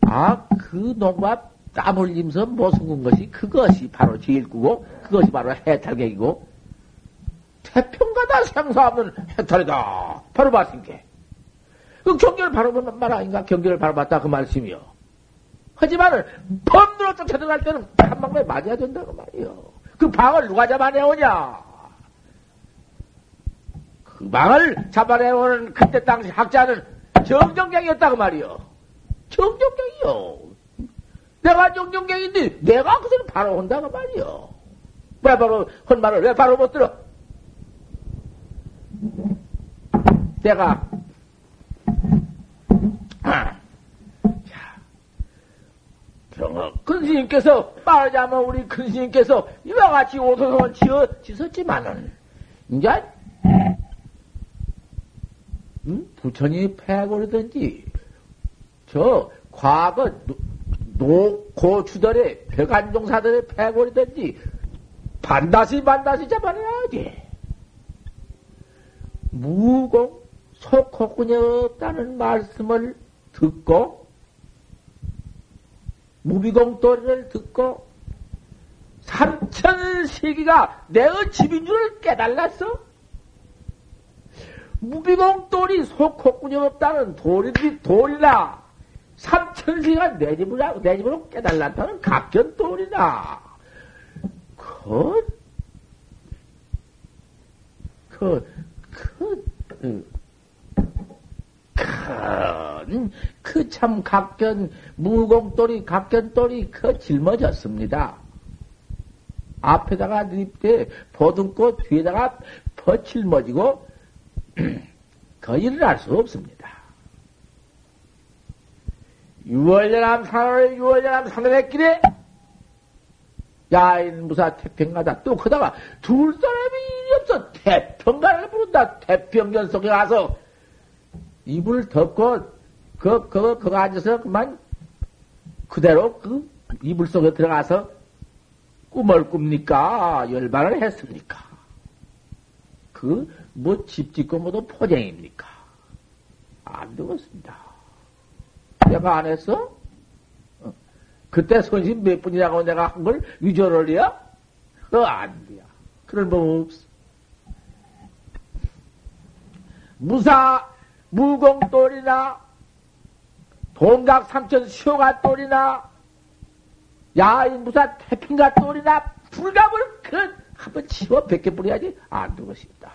아, 그 농가 땀 흘리면서 모순군 것이 그것이 바로 제일 꾸고, 그것이 바로 해탈객이고, 태평가다 생사하면 해탈이다. 바로 봤으니까. 그 경계를 바로 본말 아닌가? 경계를 바로 봤다 그 말씀이요. 하지만은 범으로 쫓아들어갈 때는 한 방에 맞아야 된다고 말이요. 그 방을 누가 잡아내오냐? 그 방을 잡아내오는 그때 당시 학자는 정정경이었다고 말이요. 정정경이요. 내가 정정경인데 내가 그것을 바로 온다고 말이요. 왜 바로 헌 말을 왜 바로 못 들어? 내가 아, 자, 병업 근스님께서 말하자면 우리 근스님께서 이와 같이 오소성을 지어 지었지만은 이제 음? 부처님이 패고르든지 저 과거 노고주들의 백안종사들의 패골이든지 반드시 반드시 잡아내야지. 무공 속호군이 없다는 말씀을 듣고 무비공 도리를 듣고 삼천 세기가 내의 집인 줄을 깨달았어? 무비공 돌이 속호군이 없다는 돌이, 돌이나 삼천 세기가 내 집으로, 내 집으로 깨달았다는 각견 돌이나 그, 그, 그, 그, 큰, 그 참 각견, 무공돌이, 각견돌이 그 짊어졌습니다. 앞에다가 립대 보듬고 뒤에다가 퍼칠머지고 그 일을 수 없습니다. 유월연암 산을 유월연암 산을의 길에 야인 무사 태평가다 또 그다가 둘 사람이 없어 태평가를 부른다 태평전 속에 가서 이불 덮고 그, 그, 그거 앉아서 그만 그대로 그 이불 속에 들어가서 꿈을 꿉니까? 열반을 했습니까? 그, 뭐, 집 짓고 뭐도 포쟁입니까? 안 되겠습니다. 내가 안 했어? 어. 그때 손심 몇 분이라고 내가 한 걸 위조를 해야? 그거 안 돼요. 그런 법 없어. 무사, 무공돌이나, 동각 삼천 시호가 돌이나, 야인 무사 태핑가 똘이나 불갑을 그 한번 치워 벗겨 뿌려야지 안 되고 싶다.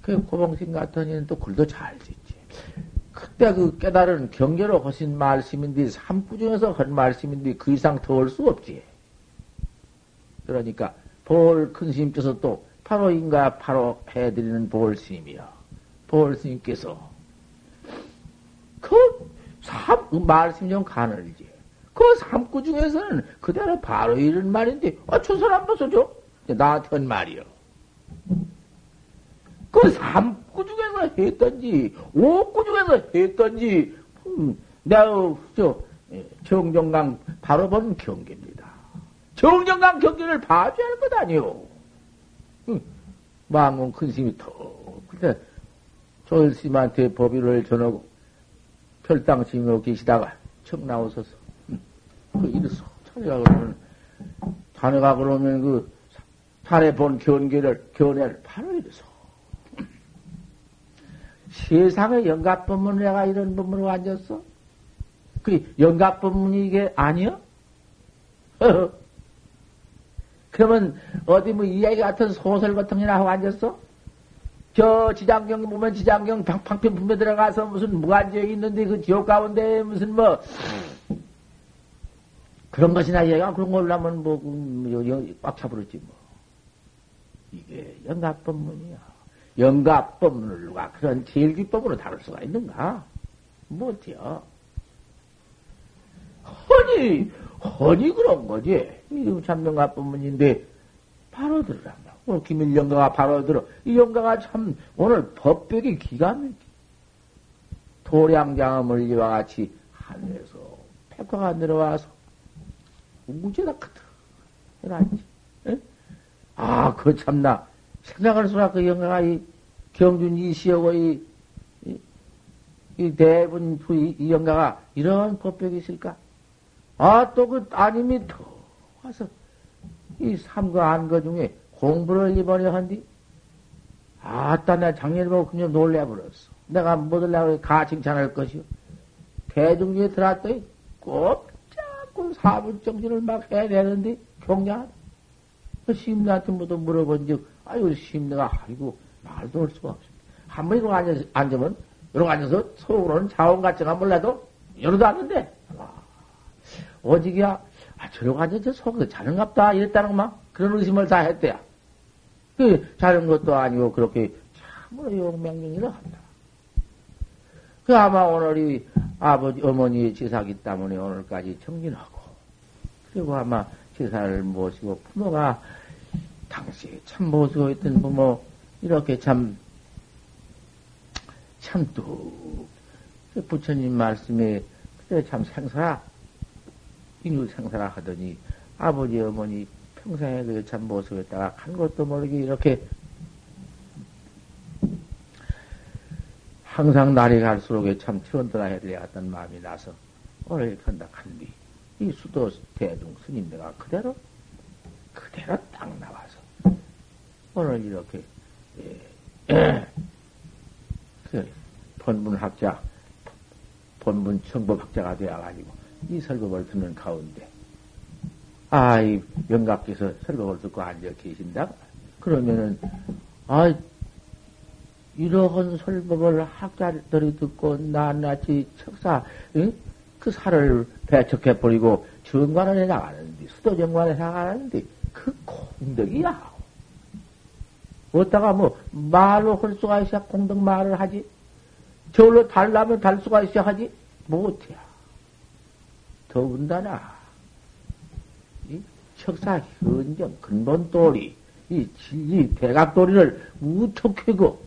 그 고봉신 같은 이는 또 글도 잘 짓지. 그때 그 깨달은 경계로 하신 말씀인데 삼구 중에서 한 말씀인데 그 이상 더할수 없지. 그러니까 볼 큰 스님께서 또 바로 인가 바로 해드리는 볼 스님이야. 볼 스님께서 그 삼, 그 말씀 좀 가늘지. 그 삼구 중에서는 그대로 바로 이런 말인데, 아, 저 사람 벗어줘? 나한테 한 말이요. 그 삼구 중에서 했던지, 오구 중에서 했던지, 음, 내가, 저, 예, 정정강 바로 본 경계입니다. 정정강 경계를 봐줘야 할 것 아니요. 응. 망공 큰 스님이 더, 근데, 졸스님한테 법의를 전하고, 별당 스님으로 계시다가, 척 나오셔서, 그 이래서 자네가 그러면 자네가 그러면 그 자네 본 견계를 견해를 바로 이래서 세상의 영갑법문을 내가 이런 법문으로 앉았어? 그 영갑법문이 이게 아니여? 그러면 어디 뭐 이야기 같은 소설 같은 게나 하고 앉았어? 저 지장경 보면 지장경 방편 분배 들어가서 무슨 무관지에 있는데 그 지옥 가운데 무슨 뭐 그런 것이나 얘가 그런 걸로 하면 뭐, 음, 꽉 차버렸지 뭐. 이게 영가법문이야. 영가법문을 누가 그런 제일기법으로 다룰 수가 있는가? 못해요. 허니, 허니 그런 거지. 이름 참 영가법문인데, 바로 들으란다. 오늘 김일 영가가 바로 들어. 이 영가가 참, 오늘 법벽이 기가 막히. 도량장음을 이와 같이 하늘에서 백화가 내려와서 우제다. 해놨지. 아, 그 참나. 생각할 수가 그 영가가 이 경준 이시하고 이, 이, 이 대분 이, 이 영가가 이런 법벽이 있을까? 아, 또그 따님이 더 와서 이 삼거 안거 중에 공부를 이번에 한뒤 아따, 내가 작년에 보고 그냥 놀래버렸어. 내가 뭐들라고 가 칭찬할 것이요. 대중에 들어왔더니 꼭 자꾸 사분 정신을 막 해내는데 경량 그 시임들한테 뭐도 물어본 적 아유 시임내가 아이고 말도 할 수가 없습니다. 한 번 이러고 앉아, 앉으면 이러고 앉아서 속으로는 자원같지가 몰라도 열어도 않는데 와, 어지기야 아 저러고 앉아서 속에서 자는갑다 이랬다는 막 그런 의심을 다 했대야. 그 자는 것도 아니고 그렇게 참으로 용맹령이라 한다. 그 아마 오늘이 아버지, 어머니의 제사기 때문에 오늘까지 정진하고, 그리고 아마 제사를 모시고 부모가 당시에 참 모시고 있던 부모, 이렇게 참, 참 또, 부처님 말씀에 그래 참 생사라 인류 생사라 하더니 아버지 어머니 평생에 그참 모습에다가 간 것도 모르게 이렇게 항상 날이 갈수록 참 트런드라 해야 되겠다는 마음이 나서 오늘 간다 한뒤 이 수도 대중 스님네가 그대로 그대로 딱 나와서 오늘 이렇게 예, 그 본문학자 본문 청법학자가 되어가지고 이 설법을 듣는 가운데 아, 이 영각께서 설법을 듣고 앉아 계신다? 그러면은, 아, 이러한 설법을 학자들이 듣고 낱낱이 척사, 응? 그 살을 배척해버리고 정관을 해 나가는데, 수도 정관을 해 나가는데, 그 공덕이야. 어디다가 뭐, 말로 할 수가 있어야 공덕 말을 하지? 저울로 달라면 달 수가 있어야 하지? 못해. 더군다나, 척사 현정 근본 도리 이 진리 대각 도리를 우척해고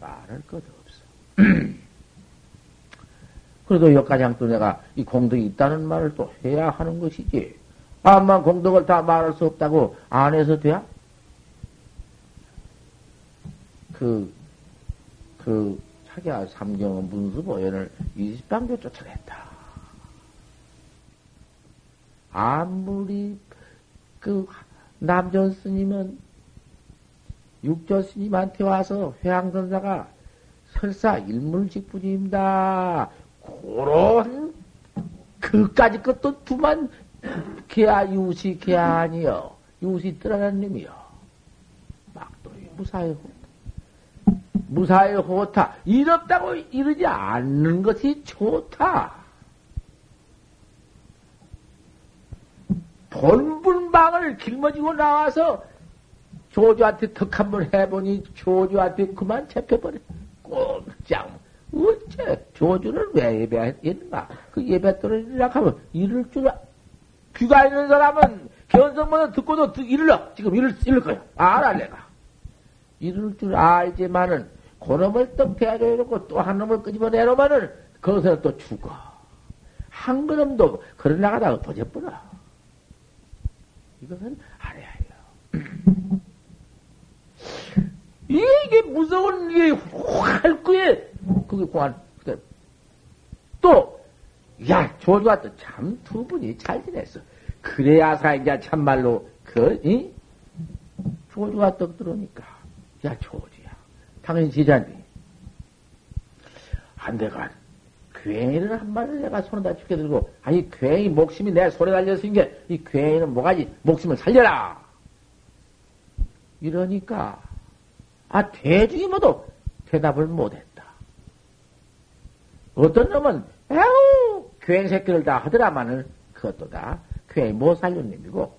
말할 것도 없어. 그래도 여기까지 또 내가 이 공덕이 있다는 말을 또 해야 하는 것이지. 암만 공덕을 다 말할 수 없다고 안 해서 돼야? 그, 그, 차기야 삼경 문수보연을 20방교 쫓아냈다. 아무리 그 남전 스님은 육조 스님한테 와서 회양선사가 설사 일물직분입니다. 그런 그까지 것도 두만 개야 유시 개야 아니여 유시 놈이여 막도리 무사히 호타 무사히 호타 이롭다고 이러지 않는 것이 좋다. 본분방을 길머지고 나와서 조주한테 턱 한번 해보니 조주한테 그만 잡혀버려. 꼼짝. 어째 조주를 왜 예배했는가? 그 예배 떨어지라 하면 이럴 줄, 귀가 있는 사람은 견성보다 듣고도 이를러. 지금 이를, 이를 거야. 알아, 내가. 이럴 줄 알지만은, 그놈을 떡 대야해놓고 또 한 놈을 끄집어내놓으면은, 거기서 또 죽어. 한 걸음도 걸어 나가다가 버져버려. 이것은 알아야 해요. 이게 무서운 이게 활구에 그게 공안 또 야, 조주가 또 참 두 분이 잘 지냈어. 그래야사 이제 참말로 그 이? 조주가 떡 들어오니까 야 조주야 당연히 제자인데 안돼가 괜히는 한 마리를 내가 손에다 죽게 들고, 아니, 괜히 목숨이 내 손에 달렸으니까, 이 괜히는 뭐가지, 목숨을 살려라! 이러니까, 아, 대중이 모두 대답을 못 했다. 어떤 놈은, 에우, 괜히 새끼를 다 하더라마는, 그것도 다 괜히 못 살린 놈이고,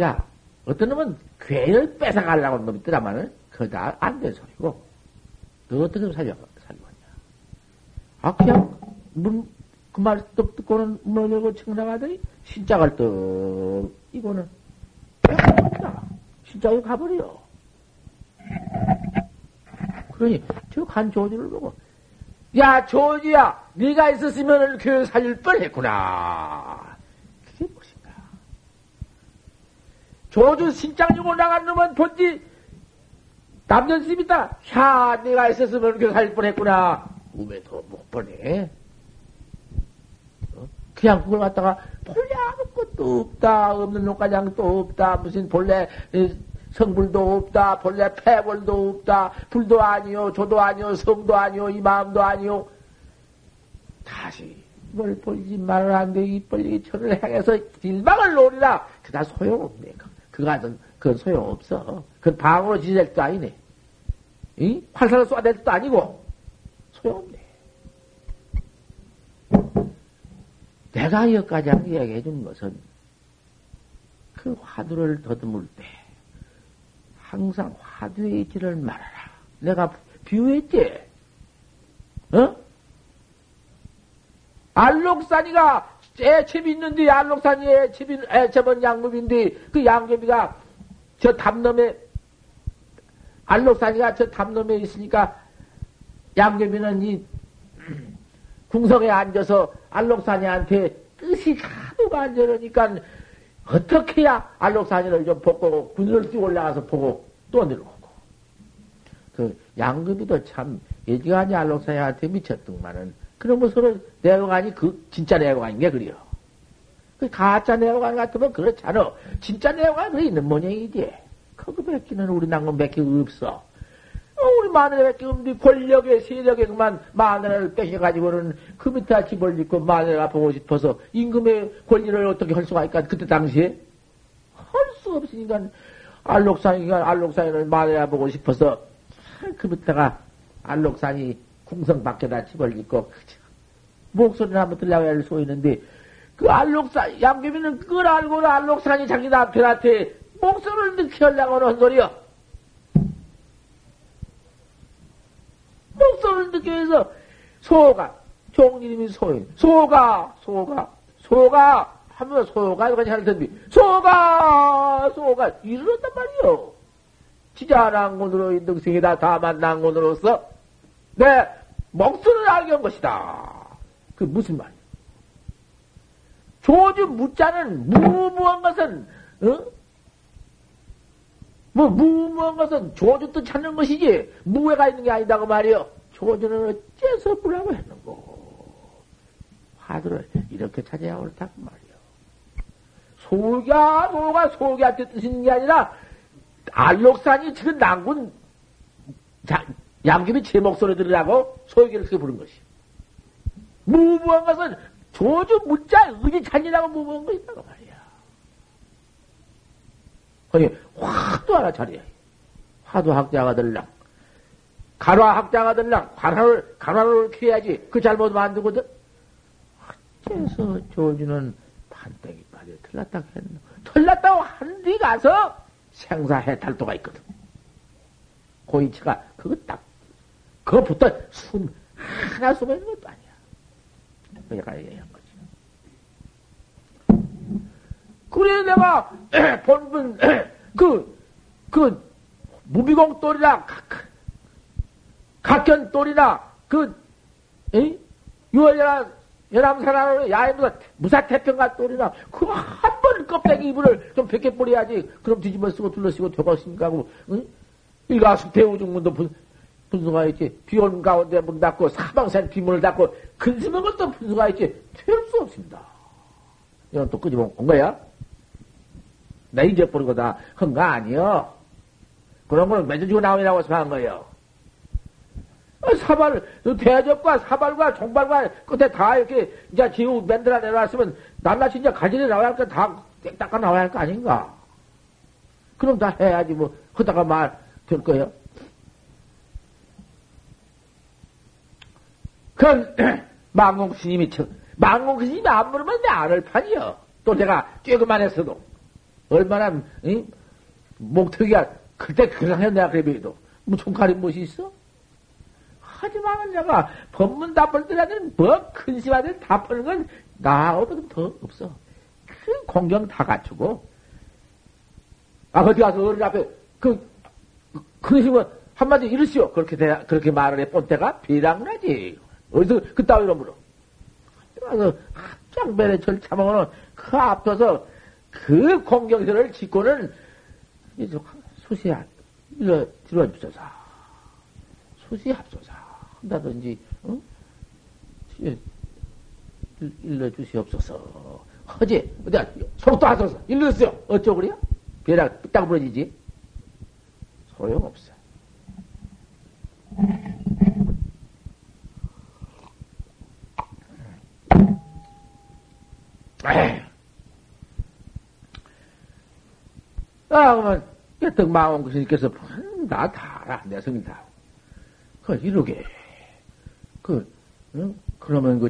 야, 어떤 놈은 괜히를 뺏어가려고 놈이 있더라마는, 그거 다안된 소리고, 너 어떻게 살려? 아, 그냥, 문, 그말떡 듣고는 문을 열고 청나가더니, 신짝을 떡, 이거는, 빼앗다. 신짝이 가버려. 그러니, 저 간 조지를 보고, 야, 조지야, 네가 있었으면 교회 살릴 뻔 했구나. 그게 무엇인가. 조주 신장 주고 나간 놈은 본지, 남전심이다. 야, 네가 있었으면 교회 살릴 뻔 했구나. 꿈에도 못 보네. 어? 그냥 그걸 갖다가 본래 아무것도 없다. 없는 녹가장도 없다. 무슨 본래 성불도 없다. 본래 폐벌도 없다. 불도 아니요. 조도 아니요. 성도 아니요. 이 마음도 아니요. 다시 이걸 벌리지 말아야 안 돼. 이 벌리기 천을 향해서 일방을 노리라. 그다 소용없네. 그가, 그건 소용없어. 그건 방으로 지낼 것도 아니네. 이? 활살을 쏴댈 것도 아니고. 소용없네. 내가 여기까지 이야기해 준 것은 그 화두를 더듬을 때 항상 화두의 이치를 말하라. 내가 비유했지? 어? 알록산이가 애첩이 있는데 알록산이 애첩이, 애첩은 양급인데 그 양급이가 저 담놈에 알록산이가 저 담놈에 있으니까 양귀비는 이 궁성에 앉아서 알록산이한테 뜻이 하도 간절하니까 어떻게 해야 알록산이를 좀 벗고 군을 뛰고 올라가서 보고 또 내려오고. 그 양귀비도 참 예지간이 알록산이한테 미쳤더만은 그러면 서로 내용아니 그 진짜 내용아닌 게 그래요. 그 가짜 내용안 같으면 그렇잖아. 진짜 내용안 그 있는 모양이지. 그거 뱉기는 우리 남건 뱉기 없어. 어, 우리 마늘에밖에 없는데 권력에 세력에 그만 마늘을 뺏겨가지고는 그 밑에 집을 짓고 마늘을 보고 싶어서 임금의 권리를 어떻게 할 수가 있까 그때 당시에 할 수 없으니까 알록산이가 알록산을 마늘을 보고 싶어서 그 밑에가 알록산이 궁성 밖에다 집을 짓고 목소리를 한번 들려고 할 수 있는데 그 알록산 양귀비는 그걸 알고 알록산이 자기 남편한테 목소리를 듣게 하려고 하는 소리야. 목소리를 위해서 소가 종님이 소인 소가 소가 소가 하면 소가 이거 잘 듣니 소가 소가 이르렀단 말이요. 지자랑군으로 인등생이다 다만 난군으로서 내 목소리를 알게 한 것이다. 그 무슨 말이야? 조주 무자는 무무한 것은 어? 뭐 무무한 것은 조주 뜻 찾는 것이지 무해가 있는 게 아니다고 그 말이요. 조주는 어째서 부라고 했는고 화두를 이렇게 찾아야 옳다고 말이요. 소가 소가 소기한테 뜻있는 게 아니라 알록산이 지금 난군 양귀비 제 목소리 들으라고 소기를 그렇게 부른 것이. 무무한 것은 조주 무자 의지 찾으라고 무무한 것이다고 말이야. 거기 화도 차려. 화도 학자가 들랑. 간화 학자가 들랑. 간화를, 간화를 키워야지. 그 잘못 만들거든. 어째서 조주는 반대기 빠져 틀렸다 했노. 틀렸다고 한 뒤 가서 생사해 탈도가 있거든. 고이치가 그거 딱, 그거부터 숨, 하나 숨어 있는 것도 아니야. 그러니까 얘기한 거지. 그래 내가 본분 그, 그, 무비공 똘이나, 각견 똘이나, 그, 에? 유월연한, 연암사나로 야외무사, 무사태평가 똘이나, 그거 한번 껍데기 이불을 좀 벗겨 뿌려야지. 그럼 뒤집어 쓰고 둘러쓰고 되겠습니까? 하고, 응? 일가수 대우중문도 분, 분수가 있지. 비온 가운데 문 닫고, 사방산 비문을 닫고, 근심한 것도 분수가 있지. 태울 수 없습니다. 이건 또 끄집어 온 거야? 나 잊어버리고 다한 거 아니여. 그런 걸 맺어주고 나오라고 해서 한 거예요. 아, 사발, 대접과 사발과 종발과 끝에 다 이렇게 이제 지우 만들어 내놨으면 낱낱이 이제 가지를 나와야 할까 다 닦아 나와야 할 거 아닌가. 그럼 다 해야지 뭐, 하다가 말 될 거예요. 그건 망공 스님이 쳐, 망공 스님이 안 물으면 내 안을 판이요. 또 내가 쬐그만 했어도. 얼마나 응? 목턱이가 그때 그상해 내가 그래도 뭐 총칼이 무엇이 있어? 하지만 내가 법문 답을 들라는 뭐 근심하든 답하는 건 나하고도 더 없어. 그 공경 다 갖추고 아 어디 가서 어른 앞에 그 근심은 한마디 이르시오 그렇게 돼, 그렇게 말을 해 본때가 비랑나지 어디서 그따위로 물어. 가서 짱배에 절차먹으면 그 앞서서 그 공경선을 짓고는 수시합, 일러, 들어주소서. 수시 합소서. 한다든지, 어? 일러 주시옵소서. 허지, 어디야, 속도 하소서. 일러 주세요. 어쩌고 그래요? 배락 딱 부러지지? 소용없어. 에이. 아, 그러면, 여튼 마음 스님께서, 나 다 알아. 내 성이 다. 그, 이러게. 그, 응? 그러면 그,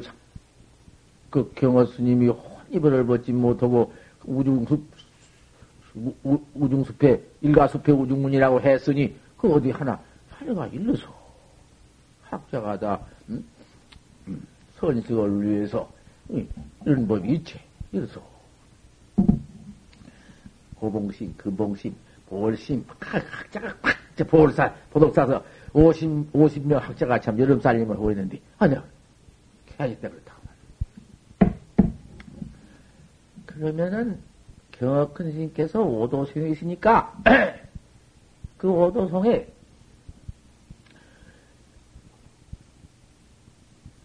그 경호 스님이 혼이별을 벗지 못하고, 우중숲, 우, 우중숲에, 일가숲에 우중문이라고 했으니, 그 어디 하나, 하려가 일러서. 학자가 다, 응? 선식을 위해서, 응? 이런 법이 있지. 이래서. 고봉심, 금봉심, 보월심, 각자가 팍 보살, 보독 사서 50, 50명 학자가 참 여름 살림을 하고 있는데, 아니야. 해야지 때 그렇다. 그러면은, 경학큰 스님께서 오도성에 있으니까, 그 오도성에,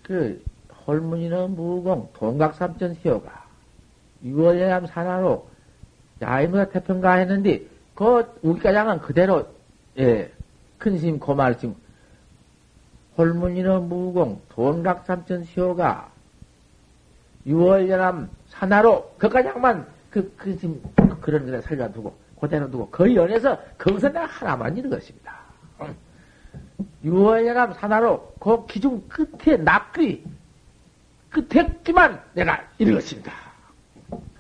그, 헐문이는 무공, 동각삼전 시호가, 6월예암 산하로, 야이무가 태평가 했는데, 그, 우리가장은 그대로, 예, 큰 스님 고말 지금, 홀문이는 무공, 동각삼전 시호가, 6월연암 산하로, 그까지만 그, 그, 지금, 그런 거에 살려두고, 그대로 두고, 그 연에서, 거기서 내가 하나만 이런 것입니다. 6월연암 산하로, 그 기둥 끝에 납귀, 끝에 끼만 내가 이런 것입니다.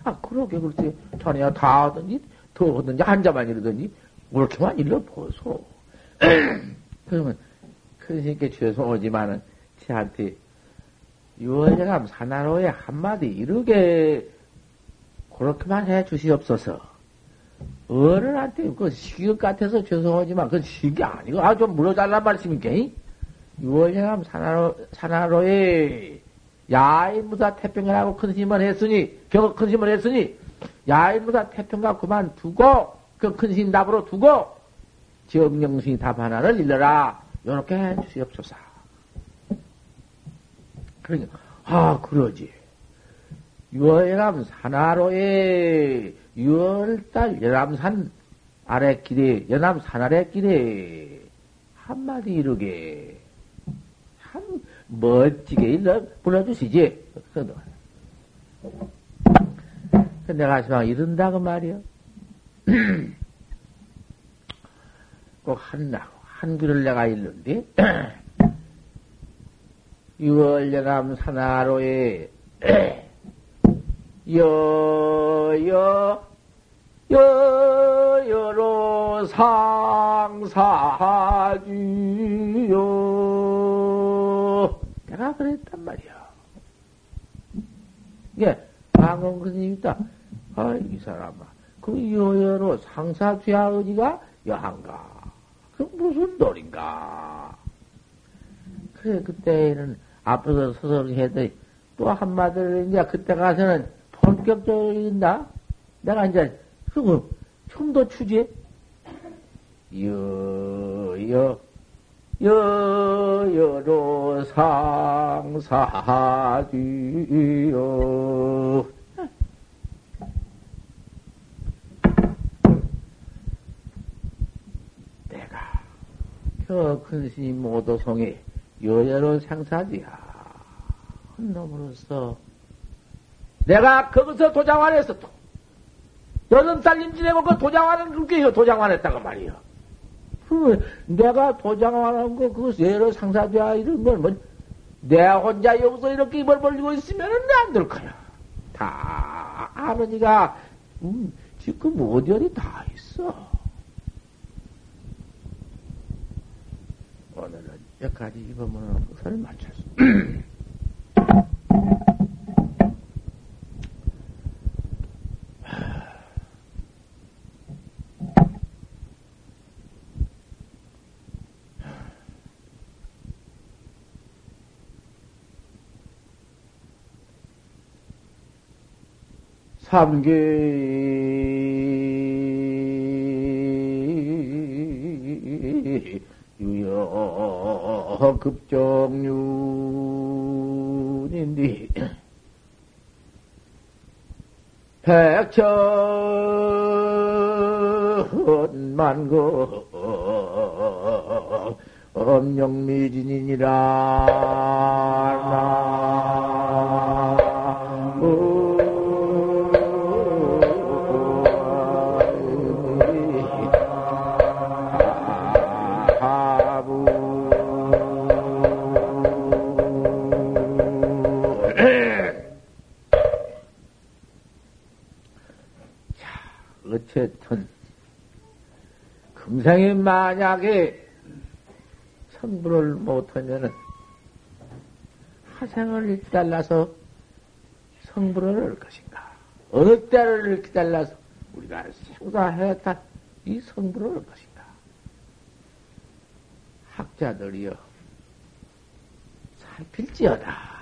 아, 그러게, 그렇지. 자네야 다 하더니, 더 하더니, 한자만 이러더니, 그렇게만 일러보소. 그러면, 큰 스님께 죄송하지만은, 저한테, 유월제감 사나로에 한마디 이르게, 그렇게만 해 주시옵소서. 어른한테 그 시기 같아서 죄송하지만, 그건 시기 아니고, 아, 좀 물어달란 말씀이니까, 유월제감 사나로, 사나로에, 야인 무사 태평가라고 큰 스님을 했으니, 경, 큰 스님을 했으니, 야인 무사 태평가 그만 두고, 그큰 스님 답으로 두고, 정령스님 답 하나를 일러라. 요렇게 해 주시옵소서. 그러니까, 아, 그러지. 6월예람 산하로에, 6월달 열암산 아래 길에, 연암산 아래 길에, 한마디 이르게, 참, 멋지게 일러 불러주시지. 내가 지금 이른다고 말이요. 꼭 한나, 한귀를 내가 읽는데, 6월 연암 산하로에, 여여, 여여로 상사주요. 내가 그랬단 말이야. 이게, 방금 그님 있다. 아, 이 사람아. 그 여여로 상사주야 어디가 여한가? 그 무슨 놀인가? 그래, 그때는 앞에서 서서 해더니 또 한마디를 이제 그때 가서는 본격적으로 읽는다? 내가 이제 그거 춤도 추지? 여, 여, 여, 여로 상사주요. 내가 저 큰 스님 모도성에 여여로 상사지야. 한 놈으로서 내가 거기서 도장환했어. 여름 살림 지내고 그 도장환은 그렇게 도장환했다고 말이요. 그 내가 도장환한 거, 그 여러 상사자 이런 걸, 뭐, 내 혼자 여기서 이렇게 입을 벌리고 있으면 안될 거야. 다 아는 이가, 음, 지금 어디 어디 다 있어. 오늘은 여기까지 입으면 설 맞췄어. 삼계. 유여 급정윤인디. 백천만거 엄영미진이니라 어쨌든 금생이 만약에 성불을 못하면은 하생을 기달라서 성불을 할 것인가? 어느 때를 기달라서 우리가 생사했다 이 성불을 할 것인가? 학자들이여 살필지어다.